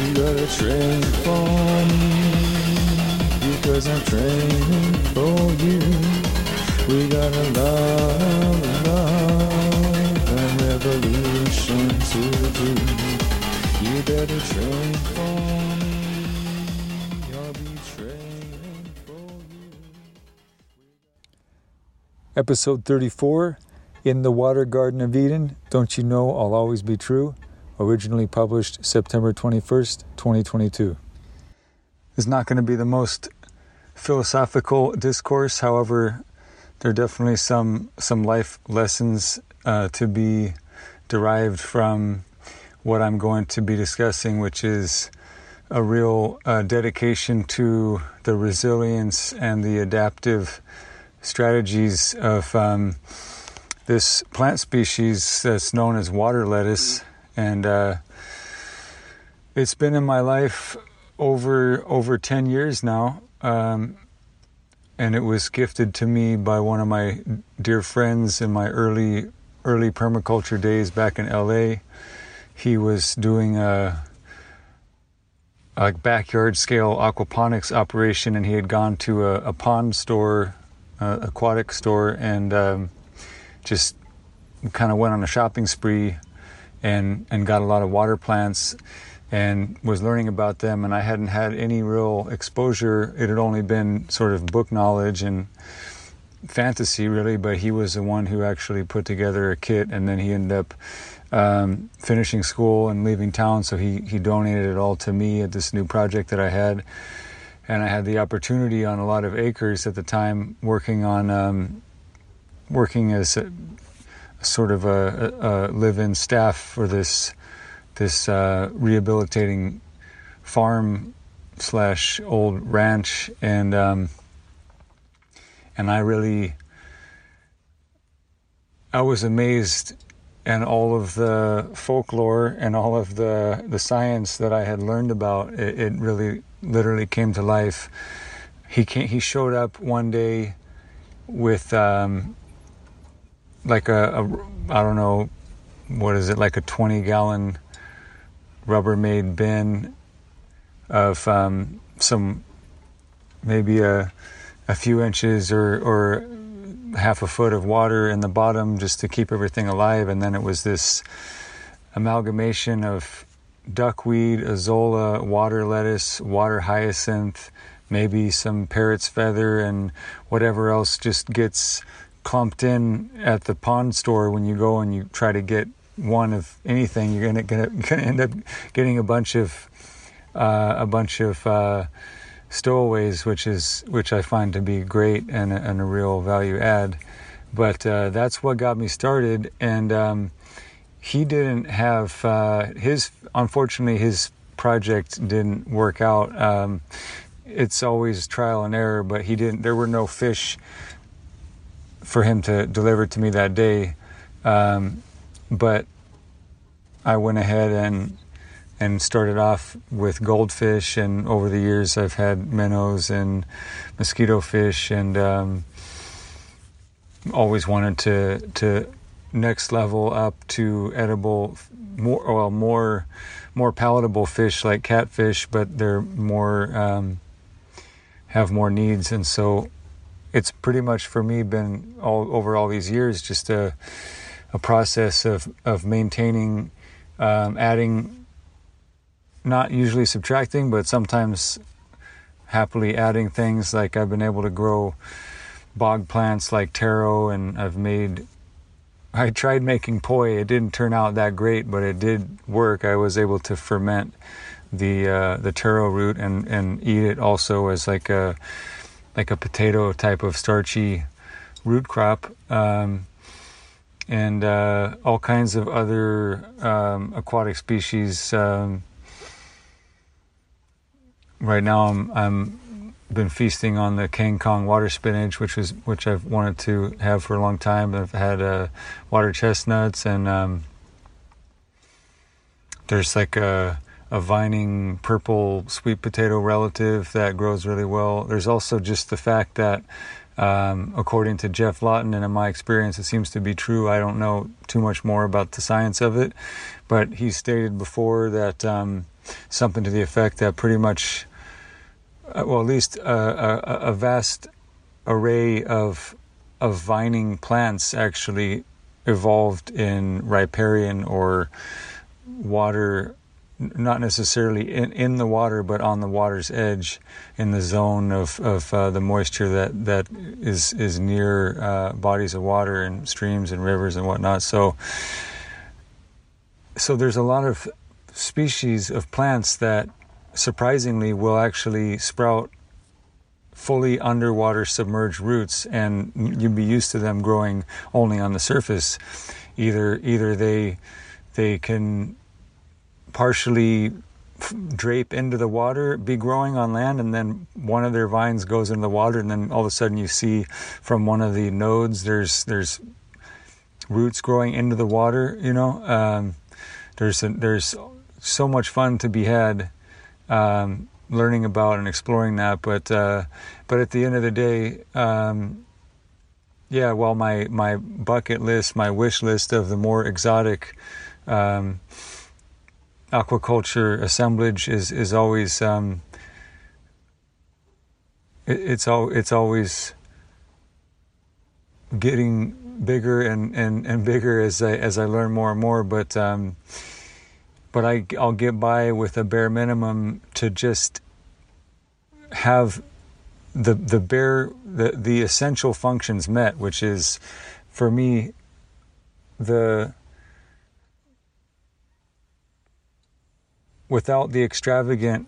You gotta train for me because I'm training for you. We got a love, love, and revolution to do. You better train for me. I'll be training for you. Episode 34 In the Water Garden of Eden Don't You Know I'll Always Be True? Originally published September 21st, 2022. It's not going to be the most philosophical discourse, however, there are definitely some, some life lessons uh, to be derived from what I'm going to be discussing, which is a real uh, dedication to the resilience and the adaptive strategies of um, this plant species that's known as water lettuce, and uh, it's been in my life over over ten years now, um, and it was gifted to me by one of my dear friends in my early early permaculture days back in LA. He was doing a a backyard scale aquaponics operation, and he had gone to a, a pond store, uh, aquatic store, and um, just kind of went on a shopping spree and and got a lot of water plants and was learning about them. And I hadn't had any real exposure. It had only been sort of book knowledge and fantasy really but he was the one who actually put together a kit and then he ended up um, finishing school and leaving town. So he he donated it all to me at this new project that I had. And I had the opportunity on a lot of acres at the time working on um, working as sort of a, a, live-in staff for this this uh, rehabilitating farm slash old ranch, and um, and I really I was amazed and all of the folklore and all of the the science that I had learned about it, it really literally came to life. He came, he showed up one day with um, like a, a I don't know what is it like a 20 gallon Rubbermaid bin of um, some maybe a a few inches or or half a foot of water in the bottom just to keep everything alive. And then it was this amalgamation of duckweed, azolla, water lettuce, water hyacinth, maybe some parrot's feather and whatever else just gets clumped in at the pond store when you go and you try to get one of anything, you're gonna, gonna, gonna end up getting a bunch of uh, a bunch of uh, stowaways, which is which I find to be great and and a real value add. But uh, that's what got me started, and um, he didn't have uh, his. Unfortunately, his project didn't work out. Um, it's always trial and error, but he didn't. There were no fish for him to deliver to me that day. Um, but I went ahead and and started off with goldfish, and over the years I've had minnows and mosquito fish, and um, always wanted to to next level up to edible, more well more more palatable fish like catfish, but they're more um, have more needs, and so it's pretty much for me been all over all these years just a a process of of maintaining, um, adding, not usually subtracting, but sometimes happily adding things. Like I've been able to grow bog plants like taro, and I've made. I tried making poi. It didn't turn out that great, but it did work. I was able to ferment the uh, the taro root and and eat it also as like a like a potato type of starchy root crop, um, and uh, all kinds of other um, aquatic species. Um, right now I'm I'm been feasting on the King Kong water spinach, which is which I've wanted to have for a long time. I've had uh, water chestnuts and um, there's like a a vining purple sweet potato relative that grows really well. There's also just the fact that um, according to Geoff Lawton, and in my experience, it seems to be true. I don't know too much more about the science of it, but he stated before that um, something to the effect that pretty much, uh, well, at least a, a, a vast array of of vining plants actually evolved in riparian or water not necessarily in, in the water, but on the water's edge, in the zone of, of uh, the moisture that, that is is near uh, bodies of water and streams and rivers and whatnot. So, so there's a lot of species of plants that surprisingly will actually sprout fully underwater submerged roots, and you'd be used to them growing only on the surface. Either either they they can partially drape into the water, be growing on land, and then one of their vines goes into the water, and then all of a sudden you see from one of the nodes there's there's roots growing into the water. You know, um, there's a, there's so much fun to be had um, learning about and exploring that. But uh, but at the end of the day. Um, yeah, well, my, my bucket list, my wish list of the more exotic um, aquaculture assemblage is is always um, it, it's all it's always getting bigger and, and, and bigger as I as I learn more and more. But um, but I I'll get by with a bare minimum to just have the the bare the the essential functions met, which is for me the without the extravagant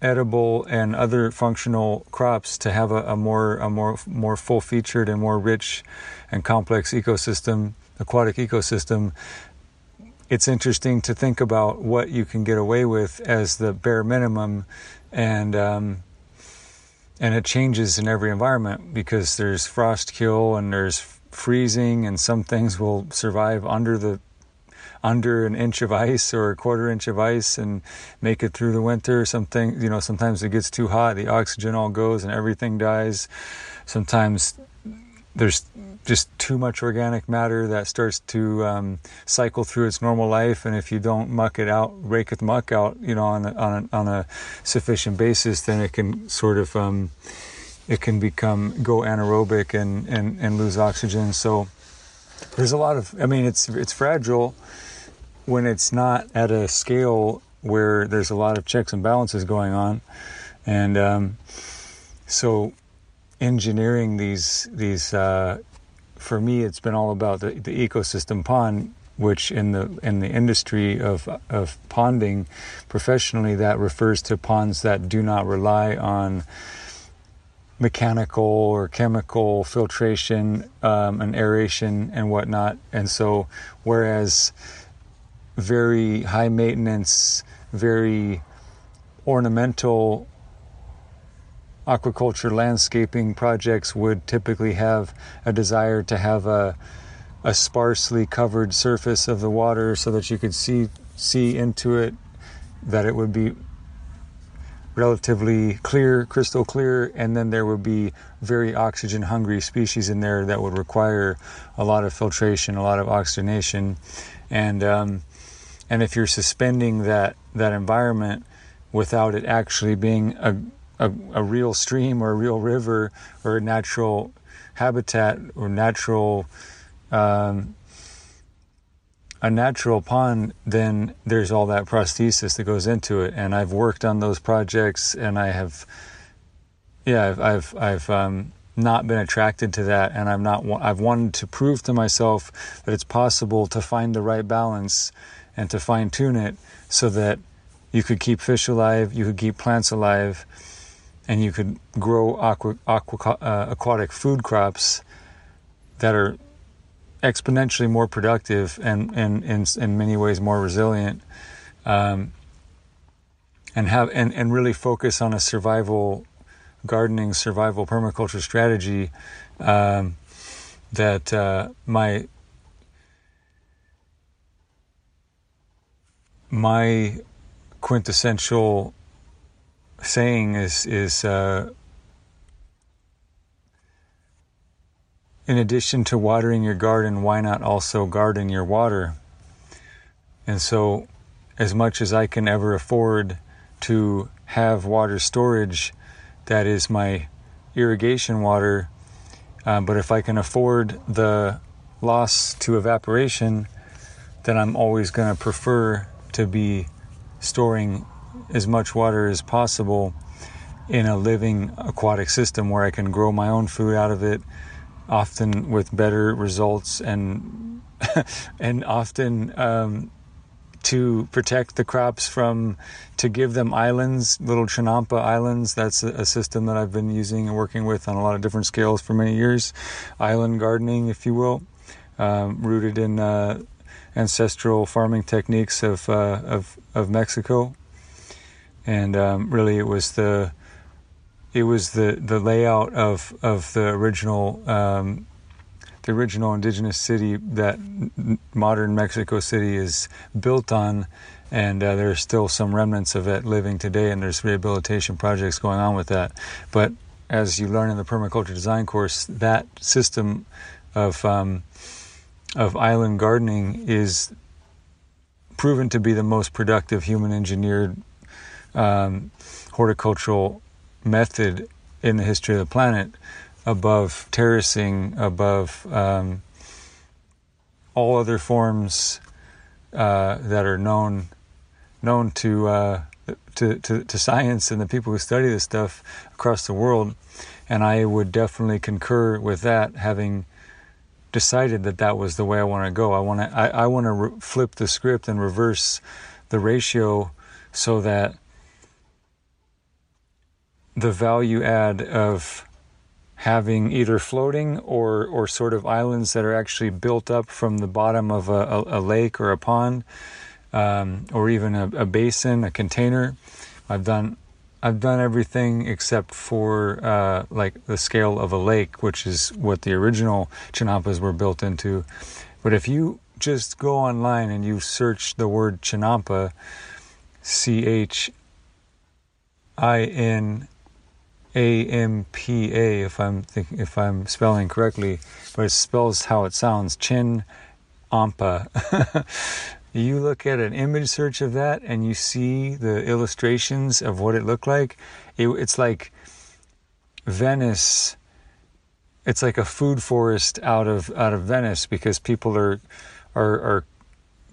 edible and other functional crops to have a, a, more a more more full featured and more rich and complex ecosystem aquatic ecosystem it's interesting to think about what you can get away with as the bare minimum and um, and it changes in every environment because there's frost kill and there's freezing and some things will survive under the under an inch of ice or a quarter inch of ice and make it through the winter. Something, you know, sometimes it gets too hot, the oxygen all goes and everything dies. Sometimes there's just too much organic matter that starts to um, cycle through its normal life, and if you don't muck it out, rake the muck out, you know, on a, on a, on a sufficient basis, then it can sort of um, it can become go anaerobic and, and, and lose oxygen. So there's a lot of, I mean, it's it's fragile when it's not at a scale where there's a lot of checks and balances going on, and um, so engineering these these uh, for me it's been all about the, the ecosystem pond which in the in the industry of of ponding professionally that refers to ponds that do not rely on mechanical or chemical filtration um, and aeration and whatnot. And so whereas very high maintenance, very ornamental aquaculture landscaping projects would typically have a desire to have a a sparsely covered surface of the water so that you could see see into it that it would be relatively clear crystal clear and then there would be very oxygen hungry species in there that would require a lot of filtration a lot of oxygenation. And um, and if you're suspending that that environment without it actually being a, a, a real stream or a real river or a natural habitat or natural um, a natural pond, then there's all that prosthesis that goes into it. And I've worked on those projects, and I have, yeah, I've I've, I've um, not been attracted to that, and I'm not. I've wanted to prove to myself that it's possible to find the right balance and to fine tune it so that you could keep fish alive, you could keep plants alive, and you could grow aqua, aqua, uh, aquatic food crops that are exponentially more productive and, and, and in many ways more resilient. Um, and have and, and really focus on a survival gardening, survival permaculture strategy um, that uh, my my quintessential saying is is uh, in addition to watering your garden, why not also garden your water? And so, as much as I can ever afford to have water storage, that is my irrigation water. Um, but if I can afford the loss to evaporation, then I'm always going to prefer to be storing as much water as possible in a living aquatic system where I can grow my own food out of it, often with better results and and often um, to protect the crops from to give them islands, little chinampa islands. That's a, system that I've been using and working with on a lot of different scales for many years. Island gardening, if you will, um, rooted in uh, ancestral farming techniques of uh, of, of Mexico, and um, really it was the it was the, the layout of of the original um, the original indigenous city that modern Mexico City is built on, and uh, there's still some remnants of it living today, and there's rehabilitation projects going on with that. But as you learn in the permaculture design course, that system of um, of island gardening is proven to be the most productive human engineered um, horticultural method in the history of the planet above terracing, above um, all other forms uh, that are known known to, uh, to, to to science and the people who study this stuff across the world. And I would definitely concur with that, having decided that that was the way I want to go. I want to I, I want to re- flip the script and reverse the ratio so that the value add of having either floating or or sort of islands that are actually built up from the bottom of a, a, a lake or a pond um, or even a, a, basin, a container. I've done I've done everything except for uh, like the scale of a lake, which is what the original chinampas were built into. But if you just go online and you search the word chinampa, C H I N a M P A if I'm thinking, if I'm spelling correctly, but it spells how it sounds. Chin Ampa. you look at an image search of that and you see the illustrations of what it looked like. It, it's like Venice. It's like a food forest out of out of Venice because people are are, are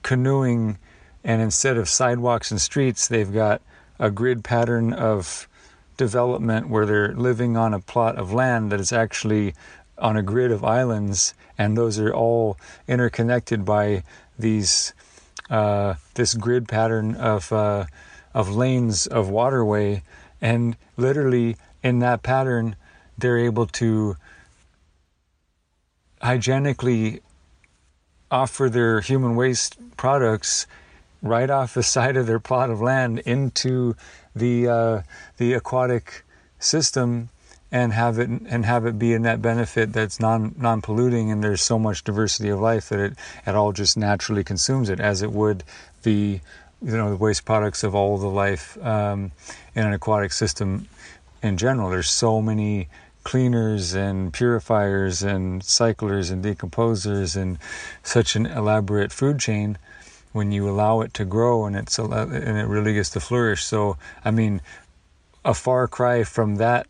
canoeing, and instead of sidewalks and streets, they've got a grid pattern of development where they're living on a plot of land that is actually on a grid of islands, and those are all interconnected by these uh, this grid pattern of uh, of lanes of waterway, and literally in that pattern, they're able to hygienically offer their human waste products right off the side of their plot of land into the uh, the aquatic system and have it and have it be a net benefit that's non non polluting and there's so much diversity of life that it it all just naturally consumes it as it would the you know the waste products of all the life um, in an aquatic system in general. There's so many cleaners and purifiers and cyclers and decomposers and such an elaborate food chain when you allow it to grow and it's and it really gets to flourish. So I mean, a far cry from that,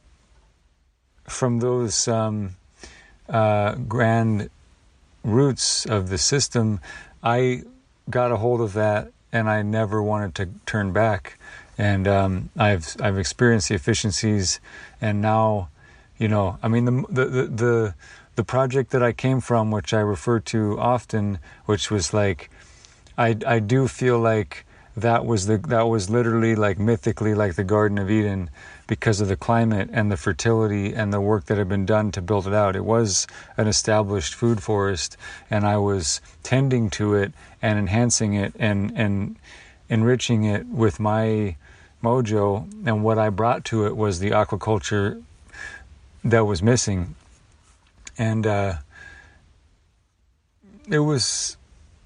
from those um, uh, grand roots of the system. I got a hold of that, and I never wanted to turn back. And um, I've I've experienced the efficiencies, and now, you know, I mean the the the, the the project that I came from, which I refer to often, which was like I I do feel like that was the that was literally like mythically like the Garden of Eden because of the climate and the fertility and the work that had been done to build it out. It was an established food forest, and I was tending to it and enhancing it and and enriching it with my mojo, and what I brought to it was the aquaculture that was missing, and uh, it was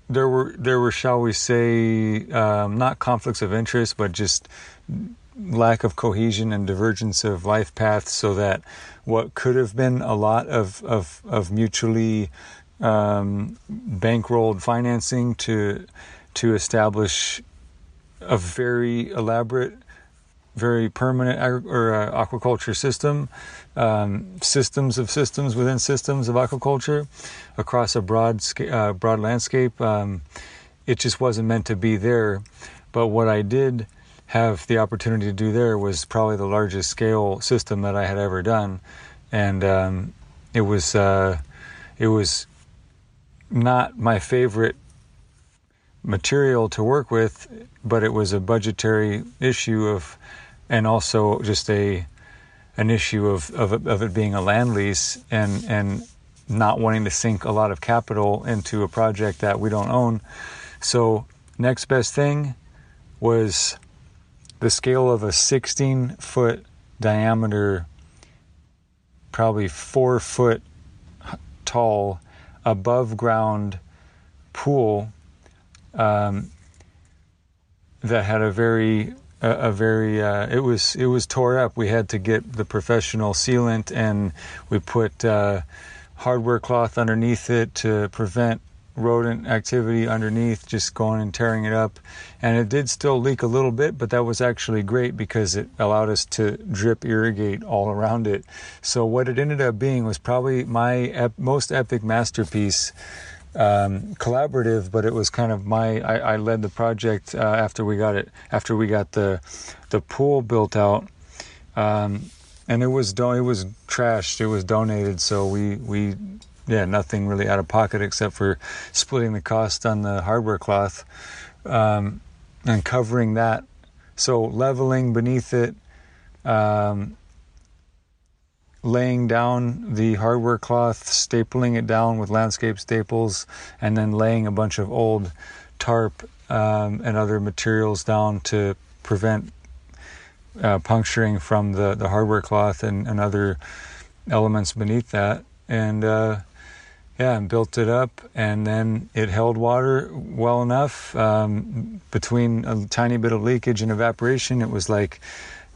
there were there were shall we say um, not conflicts of interest, but just lack of cohesion and divergence of life paths, so that what could have been a lot of of, of mutually um, bankrolled financing to to establish a very elaborate, very permanent or uh, aquaculture system, um, systems of systems within systems of aquaculture across a broad sca- uh, broad landscape. Um, it just wasn't meant to be there. But what I did have the opportunity to do there was probably the largest scale system that I had ever done, and um, it was uh, it was not my favorite material to work with, but it was a budgetary issue of, and also just a an issue of of, of it being a land lease and and not wanting to sink a lot of capital into a project that we don't own. So next best thing was the scale of a 16 foot diameter, probably four foot tall, above ground pool um, that had a very a, a very uh, it was it was tore up. We had to get the professional sealant and we put uh, hardware cloth underneath it to prevent rodent activity underneath, just going and tearing it up. And it did still leak a little bit, but that was actually great because it allowed us to drip irrigate all around it. So what it ended up being was probably my ep- most epic masterpiece um, collaborative, but it was kind of my. I, I led the project uh, after we got it. After we got the the pool built out, um, and it was do- it was trashed. It was donated, so we we yeah nothing really out of pocket except for splitting the cost on the hardware cloth um, and covering that. So leveling beneath it. Um, laying down the hardware cloth, stapling it down with landscape staples, and then laying a bunch of old tarp um, and other materials down to prevent uh, puncturing from the, the hardware cloth and, and other elements beneath that. And uh, yeah, and built it up, and then it held water well enough um, between a tiny bit of leakage and evaporation. It was like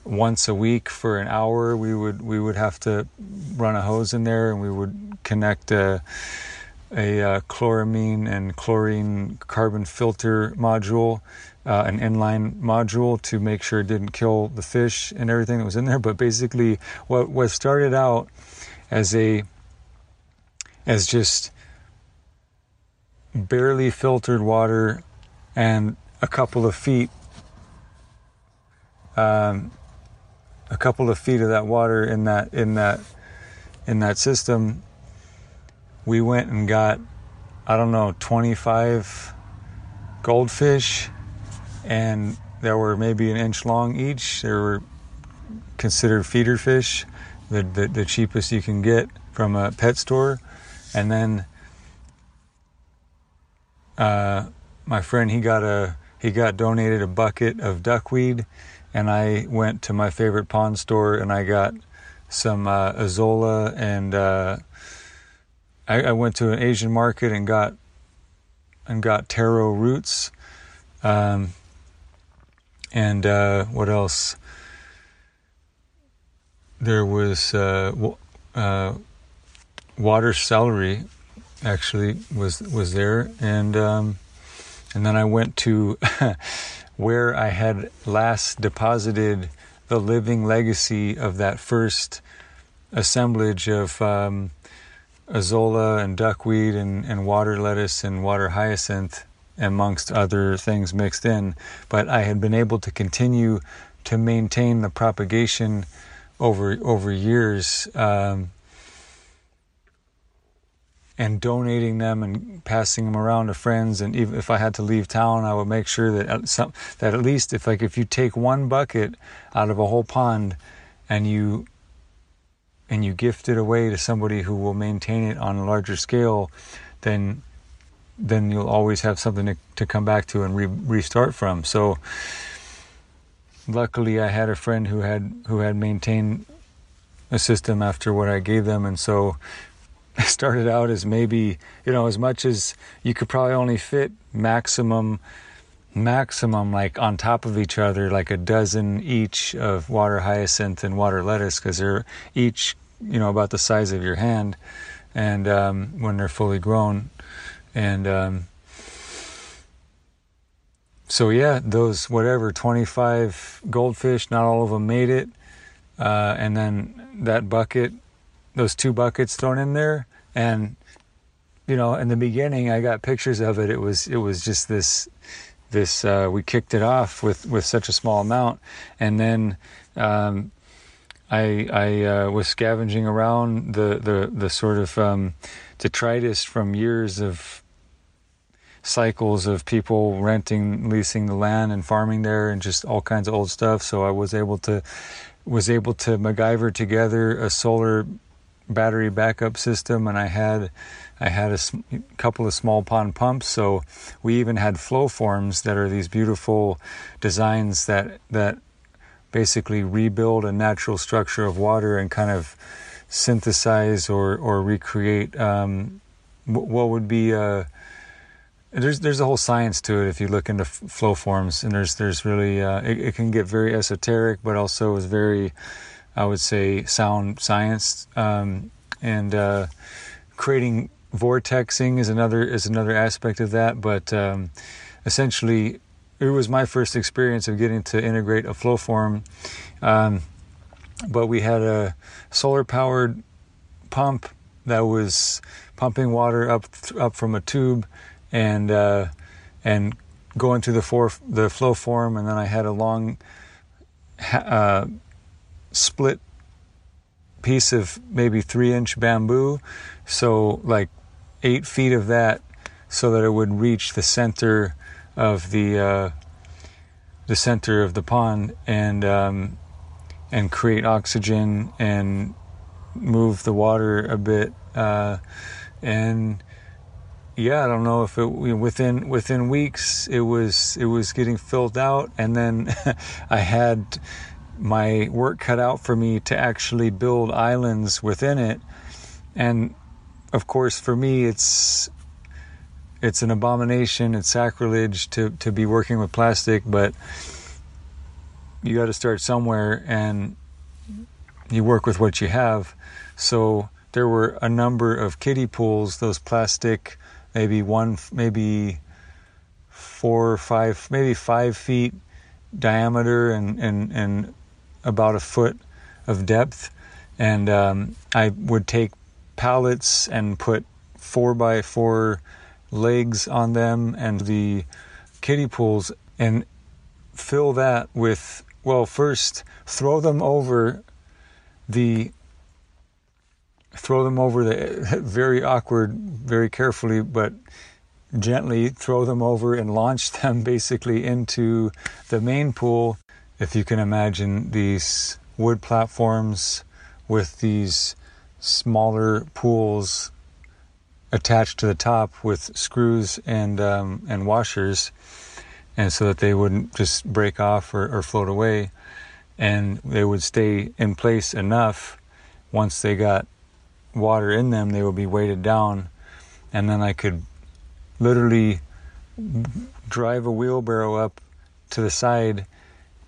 once a week for an hour we would we would have to run a hose in there and we would connect a a uh, chloramine and chlorine carbon filter module uh, an inline module to make sure it didn't kill the fish and everything that was in there but basically what what started out as a as just barely filtered water and a couple of feet um, a couple of feet of that water in that in that in that system we went and got i don't know 25 goldfish and there were maybe an inch long each. They were considered feeder fish the, the, the cheapest you can get from a pet store and then uh, my friend he got a he got donated a bucket of duckweed and I went to my favorite pond store and I got some uh, Azolla and uh, I, I, went to an Asian market and got and got taro roots. Um, and uh, what else? There was uh, uh, water celery actually was was there and um, and then I went to where I had last deposited the living legacy of that first assemblage of um, azolla and duckweed and, and water lettuce and water hyacinth, amongst other things mixed in. But I had been able to continue to maintain the propagation over over years. Um, and donating them and passing them around to friends. And even if I had to leave town, I would make sure that at some, that at least if like if you take one bucket out of a whole pond and you and you gift it away to somebody who will maintain it on a larger scale, then then you'll always have something to, to come back to and re- restart from. So luckily I had a friend who had who had maintained a system after what I gave them, and so started out as maybe you know as much as you could probably only fit maximum maximum like on top of each other like a dozen each of water hyacinth and water lettuce because they're each you know about the size of your hand and um, when they're fully grown and um, so yeah those whatever 25 goldfish not all of them made it uh, and then that bucket those two buckets thrown in there. And you know in the beginning i got pictures of it. It was it was just this this uh, we kicked it off with with such a small amount. And then um, I, I uh, was scavenging around the, the, the sort of um, detritus from years of cycles of people renting, leasing the land and farming there and just all kinds of old stuff. So I was able to was able to MacGyver together a solar battery backup system, and I had I had a couple of small pond pumps. So we even had flow forms that are these beautiful designs that that basically rebuild a natural structure of water and kind of synthesize or or recreate um, what would be a there's there's a whole science to it if you look into f- flow forms and there's there's really uh, it, it, can get very esoteric but also is very I would say sound science. Um, and uh, creating vortexing is another is another aspect of that. But um, essentially it was my first experience of getting to integrate a flow form. Um, but we had a solar powered pump that was pumping water up up from a tube and uh, and going through the for, the flow form, and then I had a long uh, split piece of maybe three inch bamboo, so like eight feet of that, so that it would reach the center of the uh, the center of the pond and um, and create oxygen and move the water a bit uh, and yeah, I don't know if it within within weeks it was it was getting filled out, and then I had my work cut out for me to actually build islands within it, and of course for me it's it's an abomination, it's sacrilege to to be working with plastic, but you got to start somewhere, and you work with what you have. So there were a number of kiddie pools, those plastic maybe one, maybe four or five, maybe five feet diameter and, and, and about a foot of depth. And um, I would take pallets and put four by four legs on them and the kiddie pools and fill that with, well, first throw them over the throw them over the very awkward, very carefully, but gently throw them over and launch them basically into the main pool. If you can imagine these wood platforms with these smaller pools attached to the top with screws and um, and washers, and so that they wouldn't just break off or, or float away, and they would stay in place enough once they got water in them, they would be weighted down, and then I could literally drive a wheelbarrow up to the side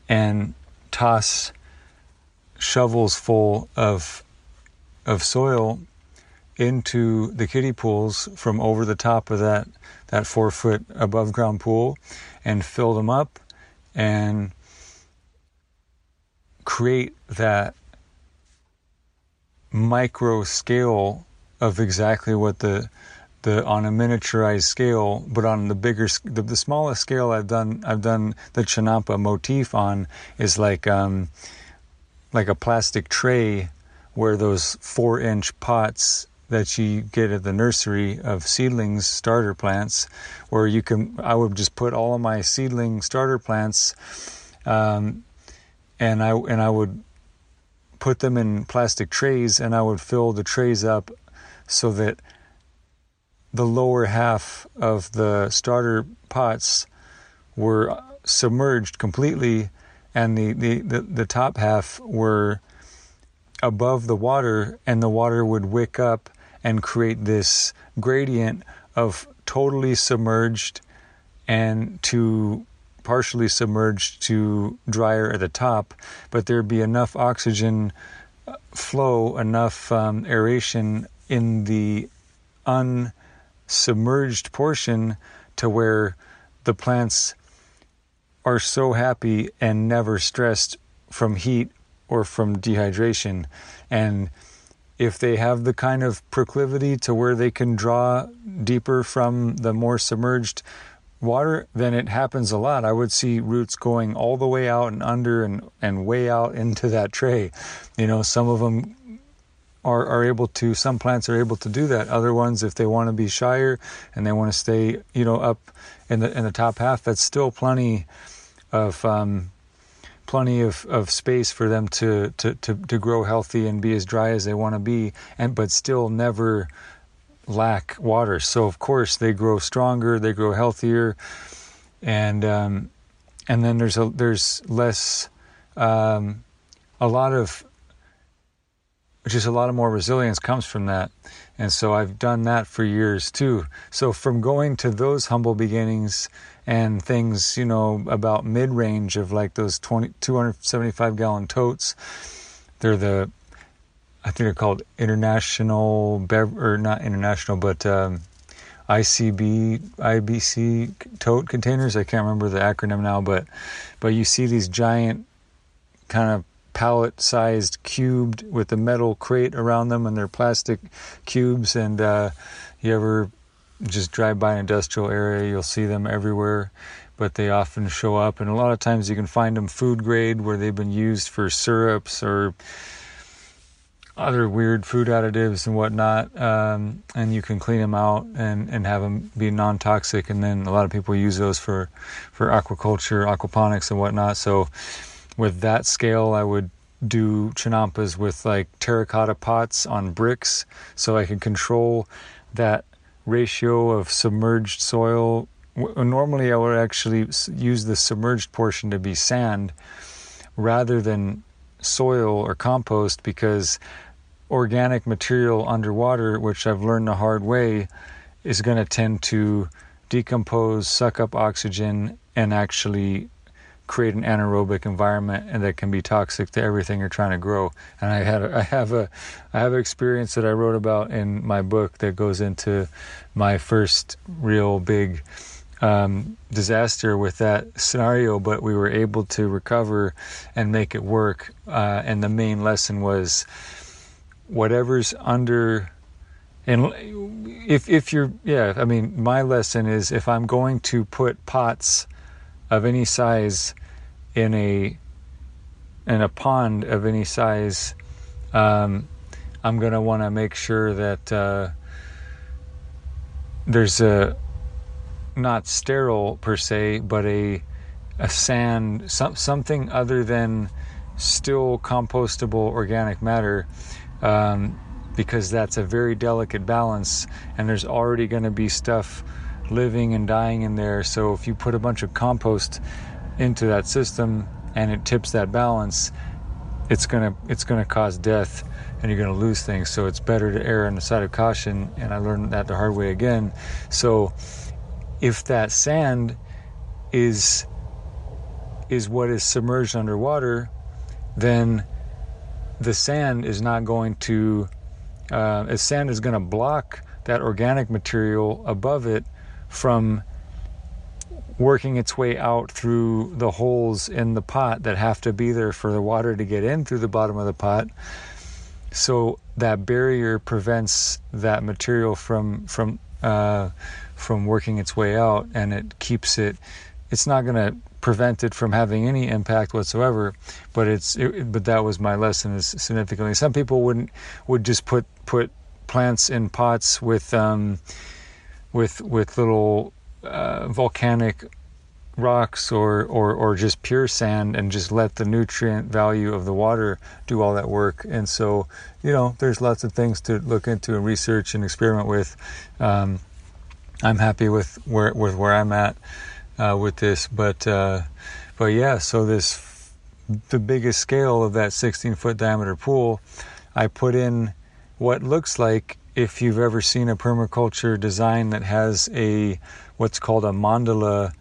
and toss shovels full of of soil into the kiddie pools from over the top of that that four foot above ground pool and fill them up and create that micro scale of exactly what the the on a miniaturized scale, but on the bigger, the, the smallest scale I've done, I've done the Chinampa motif on is like um, like a plastic tray where those four inch pots that you get at the nursery of seedlings starter plants, where you can, I would just put all of my seedling starter plants, um, and I and I would put them in plastic trays and I would fill the trays up so that the lower half of the starter pots were submerged completely and the, the, the, the top half were above the water, and the water would wick up and create this gradient of totally submerged and to partially submerged to drier at the top, but there'd be enough oxygen uh, flow, enough um, aeration in the unsubmerged portion to where the plants are so happy and never stressed from heat or from dehydration. And if they have the kind of proclivity to where they can draw deeper from the more submerged water, then it happens a lot. I would see roots going all the way out and under and, and way out into that tray. You know, some of them are, are able to, some plants are able to do that. Other ones, if they want to be shyer and they want to stay, you know, up in the, in the top half, that's still plenty of, um, plenty of, of space for them to, to, to, to grow healthy and be as dry as they want to be, and but still never lack water. So of course they grow stronger, they grow healthier, and um, and then there's a there's less um, a lot of just a lot of more resilience comes from that. And so I've done that for years too. So from going to those humble beginnings and things, you know, about mid range of like those 20, 275 gallon totes, they're the I think they're called international bev- or not international, but um, ICB IBC tote containers. I can't remember the acronym now, but but you see these giant kind of pallet sized cubed with a metal crate around them and they're plastic cubes and uh, you ever just drive by an industrial area you'll see them everywhere but they often show up and a lot of times you can find them food grade where they've been used for syrups or other weird food additives and whatnot, um, and you can clean them out and, and have them be non-toxic. And then a lot of people use those for for aquaculture, aquaponics, and whatnot. So with that scale, I would do chinampas with like terracotta pots on bricks, so I can control that ratio of submerged soil. Uh, normally, I would actually use the submerged portion to be sand rather than soil or compost because organic material underwater, which I've learned the hard way, is going to tend to decompose, suck up oxygen, and actually create an anaerobic environment and that can be toxic to everything you're trying to grow. And I had I have a I have an experience that I wrote about in my book that goes into my first real big um, disaster with that scenario, but we were able to recover and make it work. Uh, and the main lesson was whatever's under and if if you're yeah i mean my lesson is if i'm going to put pots of any size in a in a pond of any size um, i'm to want to make sure that uh, there's a not sterile per se but a a sand some, something other than still compostable organic matter um, because that's a very delicate balance, and there's already going to be stuff living and dying in there. So if you put a bunch of compost into that system and it tips that balance, it's gonna it's gonna cause death and you're gonna lose things. So it's better to err on the side of caution. And I learned that the hard way again. So if that sand is is what is submerged underwater, then the sand is not going to, uh, sand is going to block that organic material above it from working its way out through the holes in the pot that have to be there for the water to get in through the bottom of the pot. So that barrier prevents that material from from uh, from working its way out, and it keeps it. It's not going to prevent it from having any impact whatsoever. But it's it, but that was my lesson is significantly. Some people wouldn't would just put put plants in pots with um, with with little uh, volcanic rocks or, or or just pure sand and just let the nutrient value of the water do all that work. And so you know there's lots of things to look into and research and experiment with. Um, I'm happy with where with where I'm at uh, with this. But uh, but yeah, so this the biggest scale of that 16 foot diameter pool, I put in what looks like if you've ever seen a permaculture design that has a what's called a mandala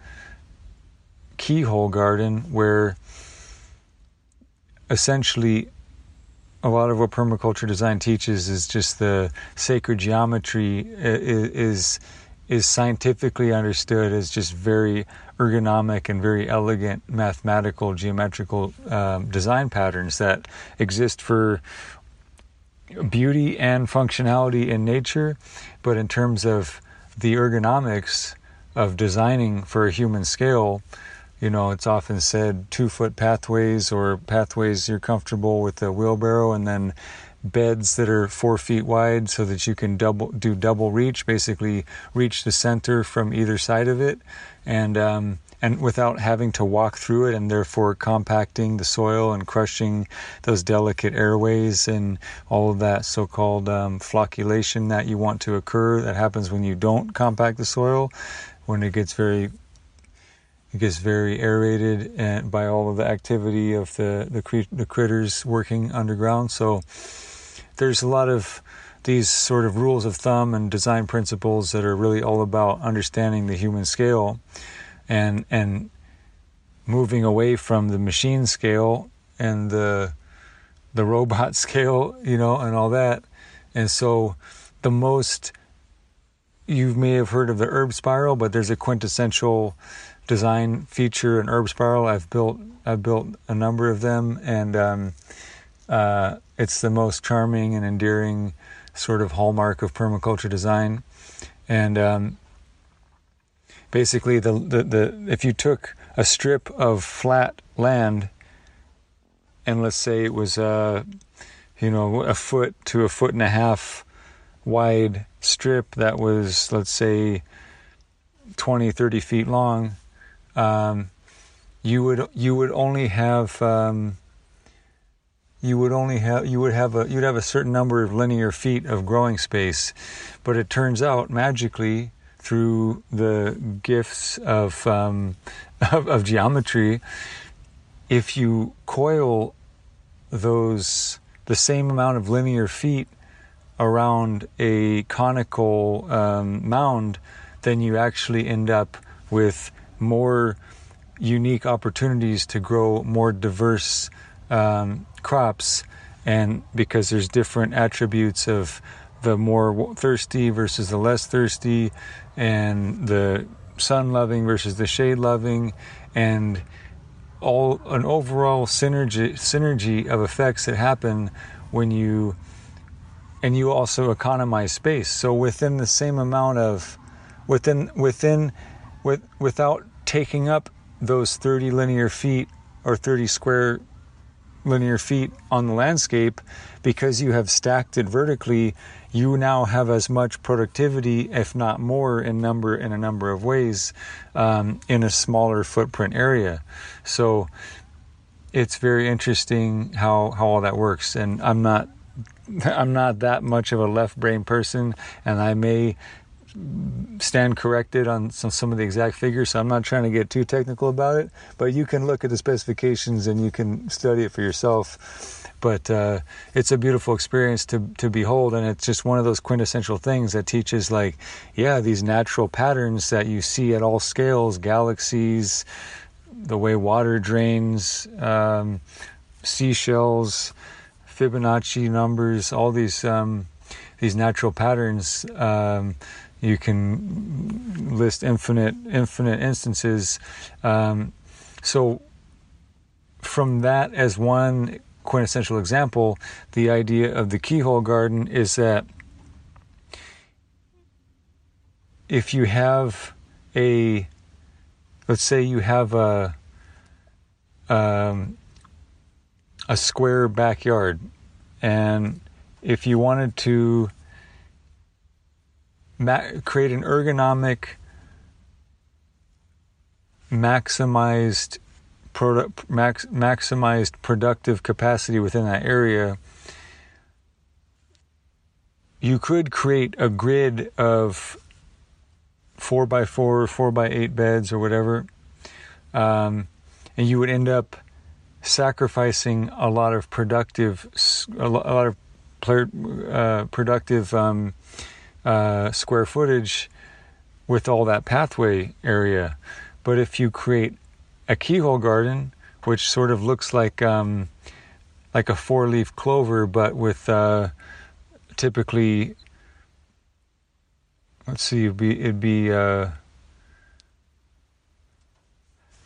keyhole garden where essentially a lot of what permaculture design teaches is just the sacred geometry is is scientifically understood as just very ergonomic and very elegant mathematical geometrical um, design patterns that exist for beauty and functionality in nature, but in terms of the ergonomics of designing for a human scale, you know, it's often said two foot pathways or pathways you're comfortable with a wheelbarrow, and then beds that are four feet wide so that you can double do double reach, basically reach the center from either side of it, and um, and without having to walk through it and therefore compacting the soil and crushing those delicate airways and all of that so-called um, flocculation that you want to occur that happens when you don't compact the soil when it gets very it gets very aerated and by all of the activity of the the, the critters working underground. So there's a lot of these sort of rules of thumb and design principles that are really all about understanding the human scale and and moving away from the machine scale and the the robot scale, you know, and all that. And so the most you may have heard of the herb spiral, but there's a quintessential design feature in herb spiral. I've built I've built a number of them, and um, uh, it's the most charming and endearing sort of hallmark of permaculture design. And um, basically the, the, the if you took a strip of flat land and let's say it was a uh, you know a foot to a foot and a half wide strip that was let's say 20 30 feet long um, you would you would only have um, you would only have you would have a you'd have a certain number of linear feet of growing space. But it turns out magically through the gifts of, um, of, of geometry, if you coil those the same amount of linear feet around a conical um, mound, then you actually end up with more unique opportunities to grow more diverse um, crops. And because there's different attributes of the more thirsty versus the less thirsty, and the sun loving versus the shade loving, and all an overall synergy synergy of effects that happen when you and you also economize space. So within the same amount of within within with without taking up those 30 linear feet or 30 square linear feet on the landscape because you have stacked it vertically you now have as much productivity, if not more, in number in a number of ways, um, in a smaller footprint area. So it's very interesting how how all that works. And I'm not I'm not that much of a left brain person, and I may stand corrected on some, some of the exact figures, so I'm not trying to get too technical about it. But you can look at the specifications and you can study it for yourself but uh, it's a beautiful experience to to behold, and it's just one of those quintessential things that teaches like, yeah, these natural patterns that you see at all scales, galaxies, the way water drains, um, seashells, Fibonacci numbers, all these um, these natural patterns. Um, you can list infinite infinite instances. Um, so from that as one quintessential example, the idea of the keyhole garden is that if you have a, let's say you have a, um, a square backyard, and if you wanted to ma- create an ergonomic, maximized product, max, maximized productive capacity within that area, you could create a grid of four by four, or four by eight beds or whatever, um, and you would end up sacrificing a lot of productive, a lot of uh, productive um, uh, square footage with all that pathway area. But if you create a keyhole garden, which sort of looks like um, like a four-leaf clover, but with uh, typically, let's see, it'd be, it'd be uh,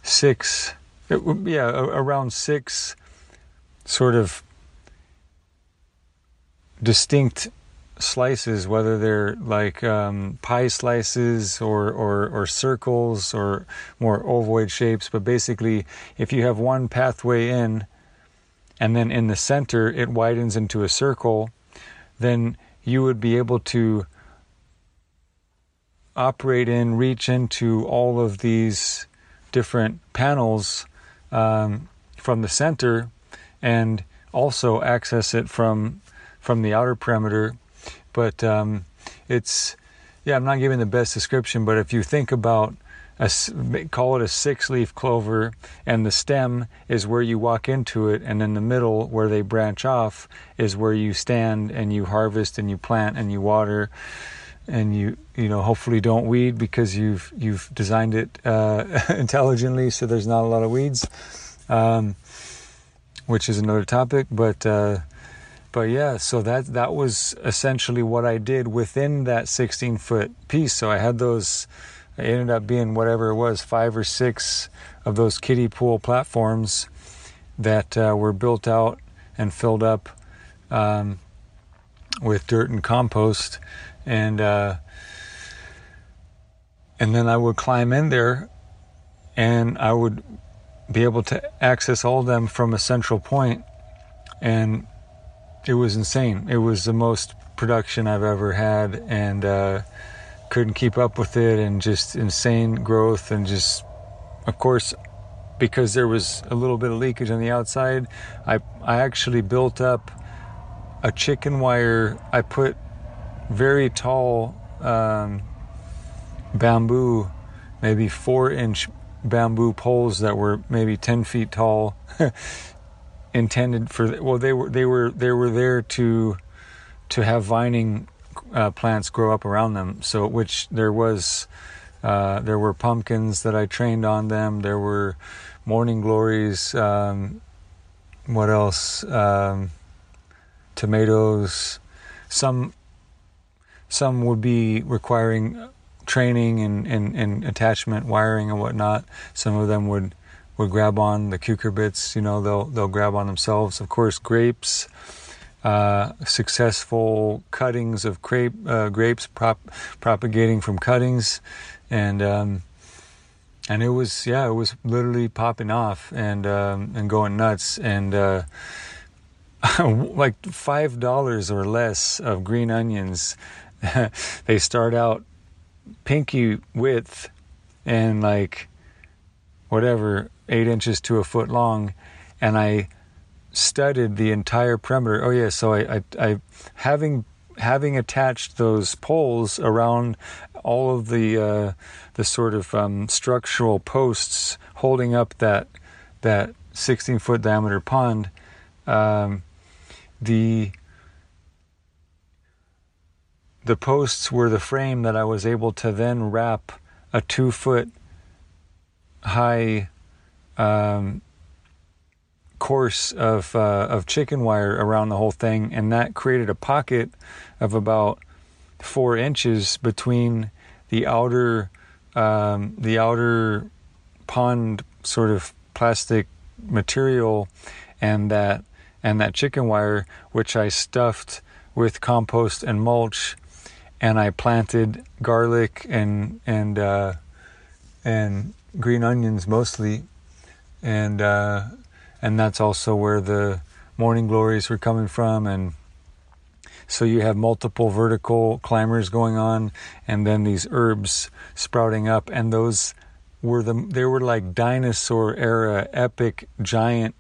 six, it would, yeah, around six sort of distinct slices, whether they're like um, pie slices or, or, or circles or more ovoid shapes. But basically, if you have one pathway in, and then in the center it widens into a circle, then you would be able to operate in, reach into all of these different panels um, from the center and also access it from from the outer perimeter. But um, it's yeah, I'm not giving the best description, but if you think about a, call it a six leaf clover, and the stem is where you walk into it, and in the middle, where they branch off, is where you stand and you harvest and you plant and you water, and you you know hopefully don't weed because you've you've designed it uh, intelligently, so there's not a lot of weeds, um, which is another topic, but. Uh, but yeah, so that that was essentially what I did within that 16 foot piece. So I had those it ended up being whatever it was, five or six of those kiddie pool platforms that uh, were built out and filled up um, with dirt and compost, and uh, and then I would climb in there, and I would be able to access all of them from a central point, and it was insane. It was the most production I've ever had, and uh, couldn't keep up with it and just insane growth and just of course because there was a little bit of leakage on the outside i i actually built up a chicken wire i put very tall um, bamboo maybe four inch bamboo poles that were maybe 10 feet tall intended for well they were they were they were there to to have vining uh, plants grow up around them. So, which there was, uh, there were pumpkins that I trained on them. There were morning glories. Um, what else? Um, tomatoes. Some, some would be requiring training and, and, and attachment wiring and whatnot. Some of them would would grab on the cucurbits. You know, they'll they'll grab on themselves. Of course, grapes uh, successful cuttings of grape, uh, grapes prop, propagating from cuttings, and um, and it was yeah, it was literally popping off and um, and going nuts and. Uh, like five dollars or less of green onions. they start out pinky width and like whatever eight inches to a foot long, and I studded the entire perimeter. Oh yeah, so I, I, I having having attached those poles around all of the uh, the sort of um, structural posts holding up that that 16 foot diameter pond. Um, the the posts were the frame that I was able to then wrap a two foot high um, course of uh, of chicken wire around the whole thing, and that created a pocket of about four inches between the outer um, the outer pond sort of plastic material and that and that chicken wire, which I stuffed with compost and mulch, and I planted garlic and and uh, and green onions mostly, and uh, and that's also where the morning glories were coming from. And so you have multiple vertical climbers going on and then these herbs sprouting up. And those were the they were like dinosaur era epic giant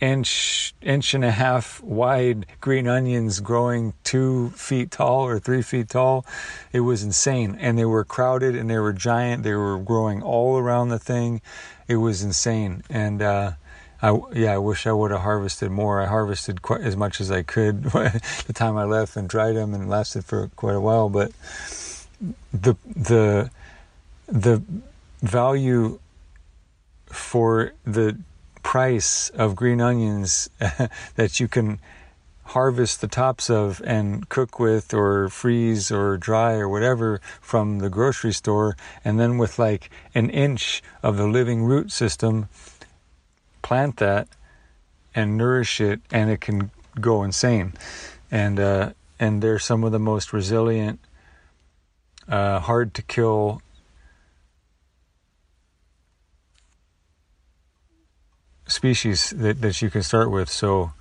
inch inch and a half wide green onions growing two feet tall or three feet tall. It was insane. And they were crowded and they were giant. They were growing all around the thing it was insane and uh, I yeah, I wish I would have harvested more. I harvested quite as much as I could the time I left and dried them and lasted for quite a while. But the the the value for the price of green onions that you can harvest the tops of and cook with or freeze or dry or whatever from the grocery store and then with like an inch of the living root system plant that and nourish it and it can go insane and uh, and they're some of the most resilient uh, hard to kill species that, that you can start with. So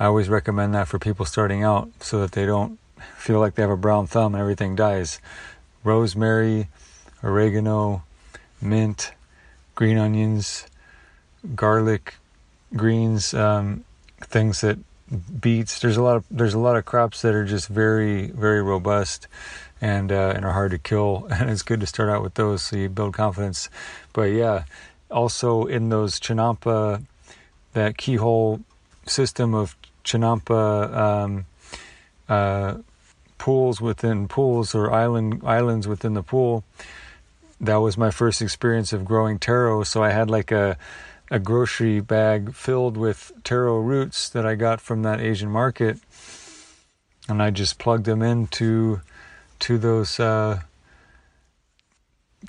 I always recommend that for people starting out so that they don't feel like they have a brown thumb and everything dies. Rosemary, oregano, mint, green onions, garlic, greens, um, things that beets. There's a lot of there's a lot of crops that are just very very robust and uh, and are hard to kill, and it's good to start out with those so you build confidence. But yeah, also in those Chinampa, that keyhole system of Chinampa um, uh, pools within pools or island islands within the pool. That was my first experience of growing taro. So I had like a a grocery bag filled with taro roots that I got from that Asian market, and I just plugged them into to those uh,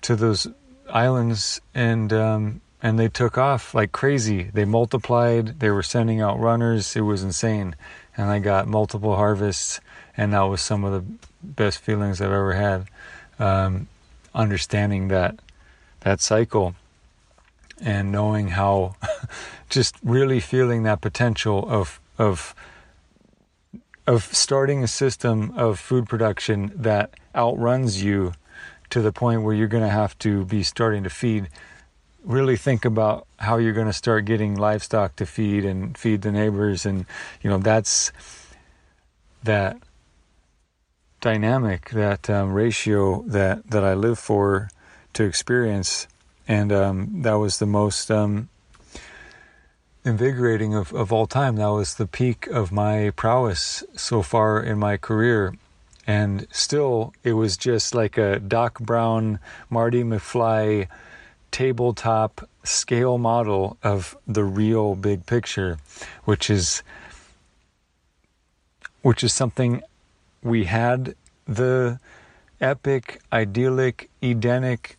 to those islands, and um, and they took off like crazy. They multiplied. They were sending out runners. It was insane, and I got multiple harvests, and that was some of the best feelings I've ever had. Um, understanding that that cycle and knowing how just really feeling that potential of of of starting a system of food production that outruns you to the point where you're going to have to be starting to feed really think about how you're going to start getting livestock to feed and feed the neighbors and you know that's that dynamic that um, ratio that that I live for to experience and um, that was the most um, invigorating of, of all time. That was the peak of my prowess so far in my career. And still, it was just like a Doc Brown, Marty McFly tabletop scale model of the real big picture, which is which is something we had the epic, idyllic, Edenic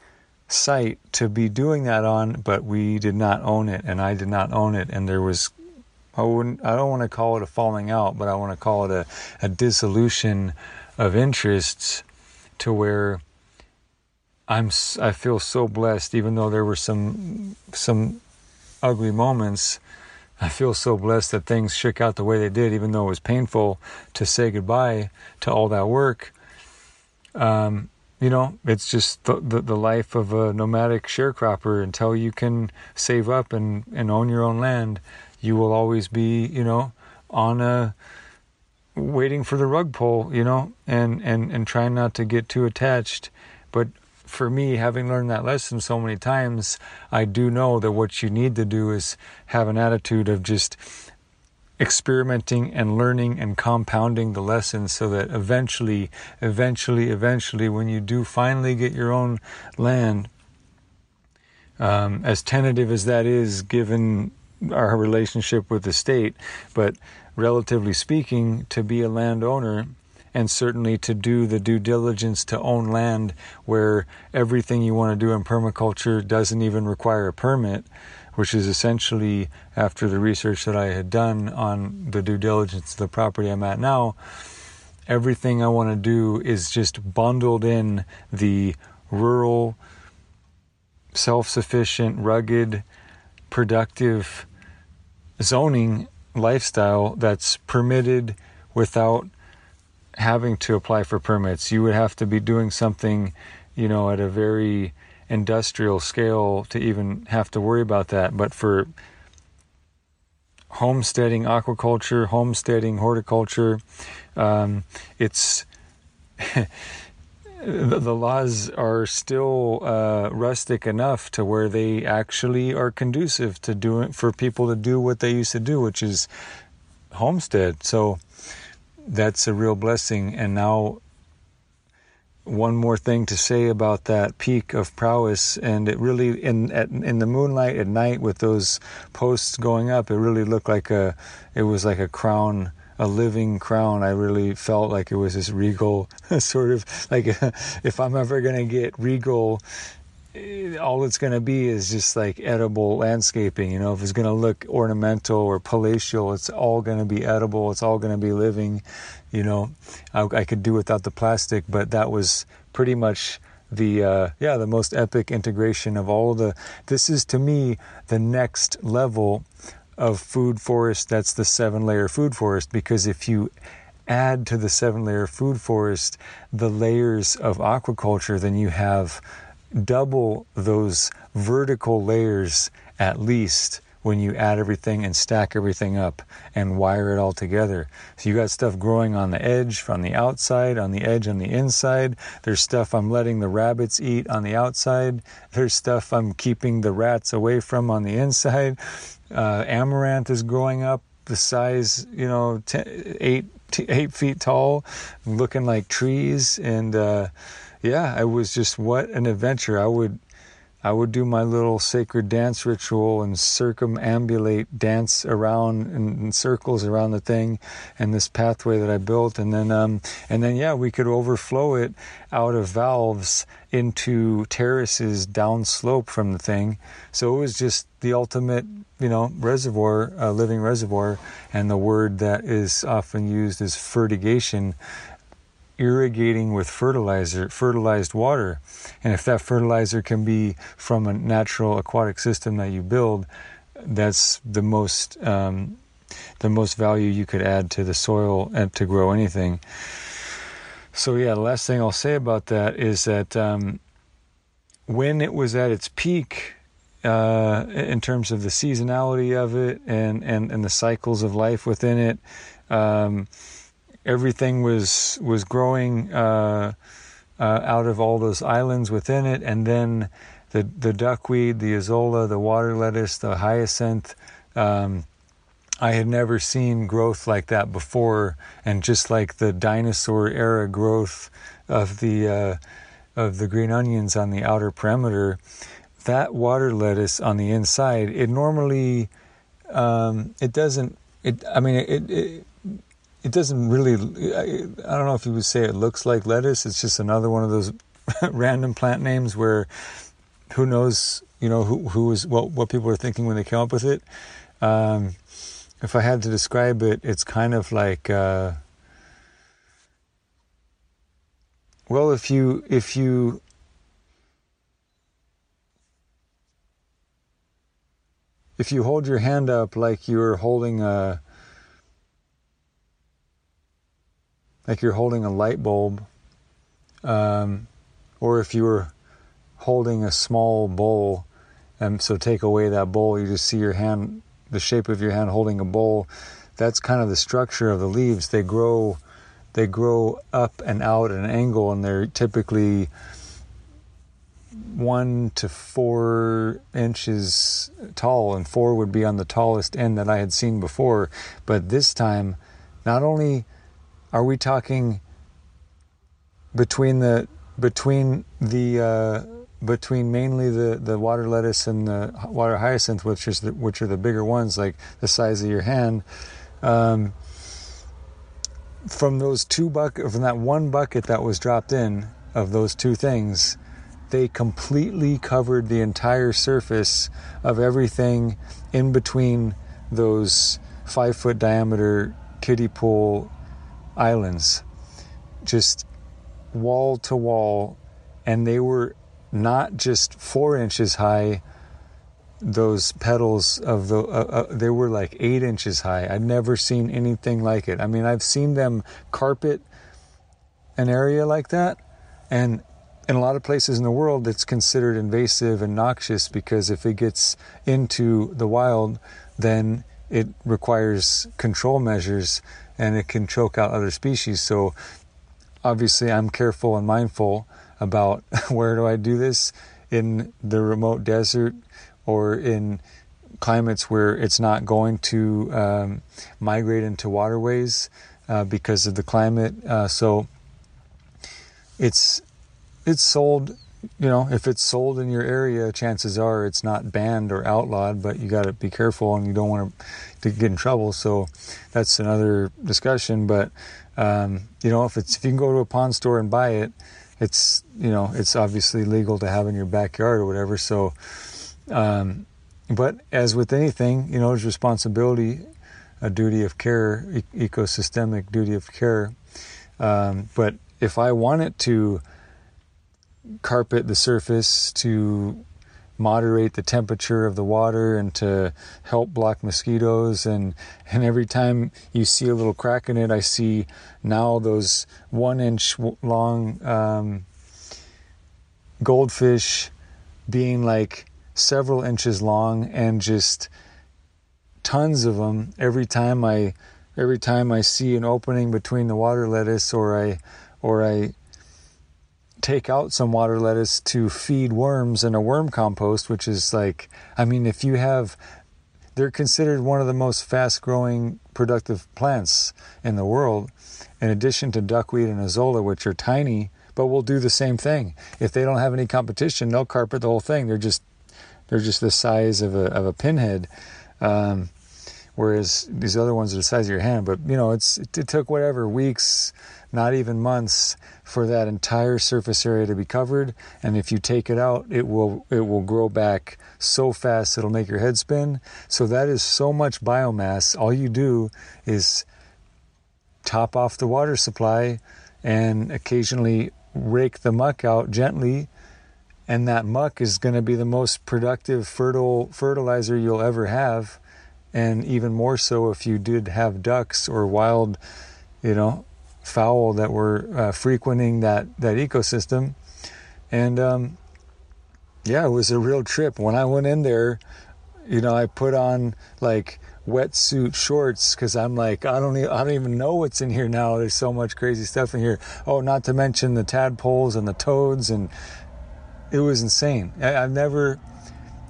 site to be doing that on, but we did not own it, and I did not own it, and there was. I wouldn't. I don't want to call it a falling out, but I want to call it a, a dissolution of interests, to where I'm. I feel so blessed, even though there were some some ugly moments. I feel so blessed that things shook out the way they did, even though it was painful to say goodbye to all that work. Um, you know, it's just the, the, the, life of a nomadic sharecropper until you can save up and, and own your own land. You will always be, you know, on a waiting for the rug pull, you know, and, and, and trying not to get too attached. But for me, having learned that lesson so many times, I do know that what you need to do is have an attitude of just experimenting and learning and compounding the lessons so that eventually, eventually, eventually, when you do finally get your own land, um, as tentative as that is given our relationship with the state, but relatively speaking, to be a landowner and certainly to do the due diligence to own land where everything you want to do in permaculture doesn't even require a permit which is essentially after the research that I had done on the due diligence of the property I'm at now, everything I want to do is just bundled in the rural, self sufficient, rugged, productive zoning lifestyle that's permitted without having to apply for permits. You would have to be doing something, you know, at a very industrial scale to even have to worry about that. But for homesteading aquaculture, homesteading horticulture, um, it's the, laws are still uh, rustic enough to where they actually are conducive to doing for people to do what they used to do, which is homestead. So that's a real blessing. And now, one more thing to say about that peak of prowess, and it really in at, in the moonlight at night with those posts going up, it really looked like a it was like a crown a living crown. I really felt like it was this regal sort of like if I'm ever going to get regal, all it's going to be is just like edible landscaping. You know, if it's going to look ornamental or palatial, it's all going to be edible. It's all going to be living. You know, I, I, could do without the plastic, but that was pretty much the uh, yeah the most epic integration of all the. This is to me the next level of food forest that's the seven layer food forest because if you add to the seven layer food forest the layers of aquaculture, then you have double those vertical layers at least when you add everything and stack everything up and wire it all together. So you got stuff growing on the edge from the outside, on the edge on the inside. There's stuff I'm letting the rabbits eat on the outside. There's stuff I'm keeping the rats away from on the inside. Uh, amaranth is growing up the size, you know, ten, eight eight feet tall, looking like trees. And uh, yeah, it was just what an adventure. I would I would do my little sacred dance ritual and circumambulate, dance around in, circles around the thing, and this pathway that I built, and then um, and then yeah, we could overflow it out of valves into terraces downslope from the thing. So it was just the ultimate, you know, reservoir, uh, living reservoir, and the word that is often used is fertigation irrigating with fertilizer, fertilized water. And if that fertilizer can be from a natural aquatic system that you build, that's the most um, the most value you could add to the soil and to grow anything. So yeah, the last thing I'll say about that is that um, when it was at its peak, uh, in terms of the seasonality of it and, and, and the cycles of life within it, um, everything was was growing uh, uh, out of all those islands within it, and then the the duckweed, the azolla, the water lettuce, the hyacinth. Um, I had never seen growth like that before, and just like the dinosaur era growth of the uh, of the green onions on the outer perimeter, that water lettuce on the inside, it normally um, it doesn't. It I mean it, it it doesn't really I, don't know if you would say it looks like lettuce. It's just another one of those random plant names where who knows you know who who is what what people are thinking when they came up with it. Um, if i had to describe it it's kind of like uh, well if you if you if you hold your hand up like you're holding a like you're holding a light bulb, um, or if you were holding a small bowl, and so take away that bowl, you just see your hand, the shape of your hand holding a bowl. That's kind of the structure of the leaves. They grow, they grow up and out at an angle, and they're typically one to four inches tall, and four would be on the tallest end that I had seen before. But this time, not only are we talking between the between the uh, between mainly the, the water lettuce and the water hyacinth, which is the, which are the bigger ones, like the size of your hand. Um, from those two bucket, from that one bucket that was dropped in of those two things, they completely covered the entire surface of everything in between those five foot diameter kiddie pool islands, just wall to wall, and they were not just four inches high. Those petals of the uh, uh, they were like eight inches high. I'd never seen anything like it. I mean, I've seen them carpet an area like that, and in a lot of places in the world, it's considered invasive and noxious because if it gets into the wild, then it requires control measures and it can choke out other species. So obviously I'm careful and mindful about where do I do this in the remote desert or in climates where it's not going to um, migrate into waterways uh, because of the climate. Uh, so it's it's sold. You know, if it's sold in your area, chances are it's not banned or outlawed. But you got to be careful, and you don't want to, get in trouble. So that's another discussion. But um, you know, if it's if you can go to a pawn store and buy it, it's you know it's obviously legal to have in your backyard or whatever. So, um, but as with anything, you know, there's responsibility, a duty of care, e- ecosystemic duty of care. Um, but if I wanted to carpet the surface to moderate the temperature of the water and to help block mosquitoes. And and every time you see a little crack in it I see now those one inch long um, goldfish being like several inches long and just tons of them every time I every time I see an opening between the water lettuce or I or I take out some water lettuce to feed worms in a worm compost, which is like, I mean, if you have, they're considered one of the most fast growing productive plants in the world, in addition to duckweed and azolla, which are tiny, but will do the same thing. If they don't have any competition, they'll carpet the whole thing. They're just, they're just the size of a, of a pinhead. Um, whereas these other ones are the size of your hand. But you know, it's it, it took whatever weeks, not even months, for that entire surface area to be covered. And if you take it out, it will it will grow back so fast it'll make your head spin. So that is so much biomass. All you do is top off the water supply and occasionally rake the muck out gently and that muck is going to be the most productive fertile fertilizer you'll ever have and even more so if you did have ducks or wild, you know, fowl that were uh, frequenting that that ecosystem. And um, yeah, it was a real trip. When I went in there, you know, I put on like wetsuit shorts because I'm like, I don't, even, I don't even know what's in here now. There's so much crazy stuff in here. Oh, not to mention the tadpoles and the toads, and it was insane. I, I've never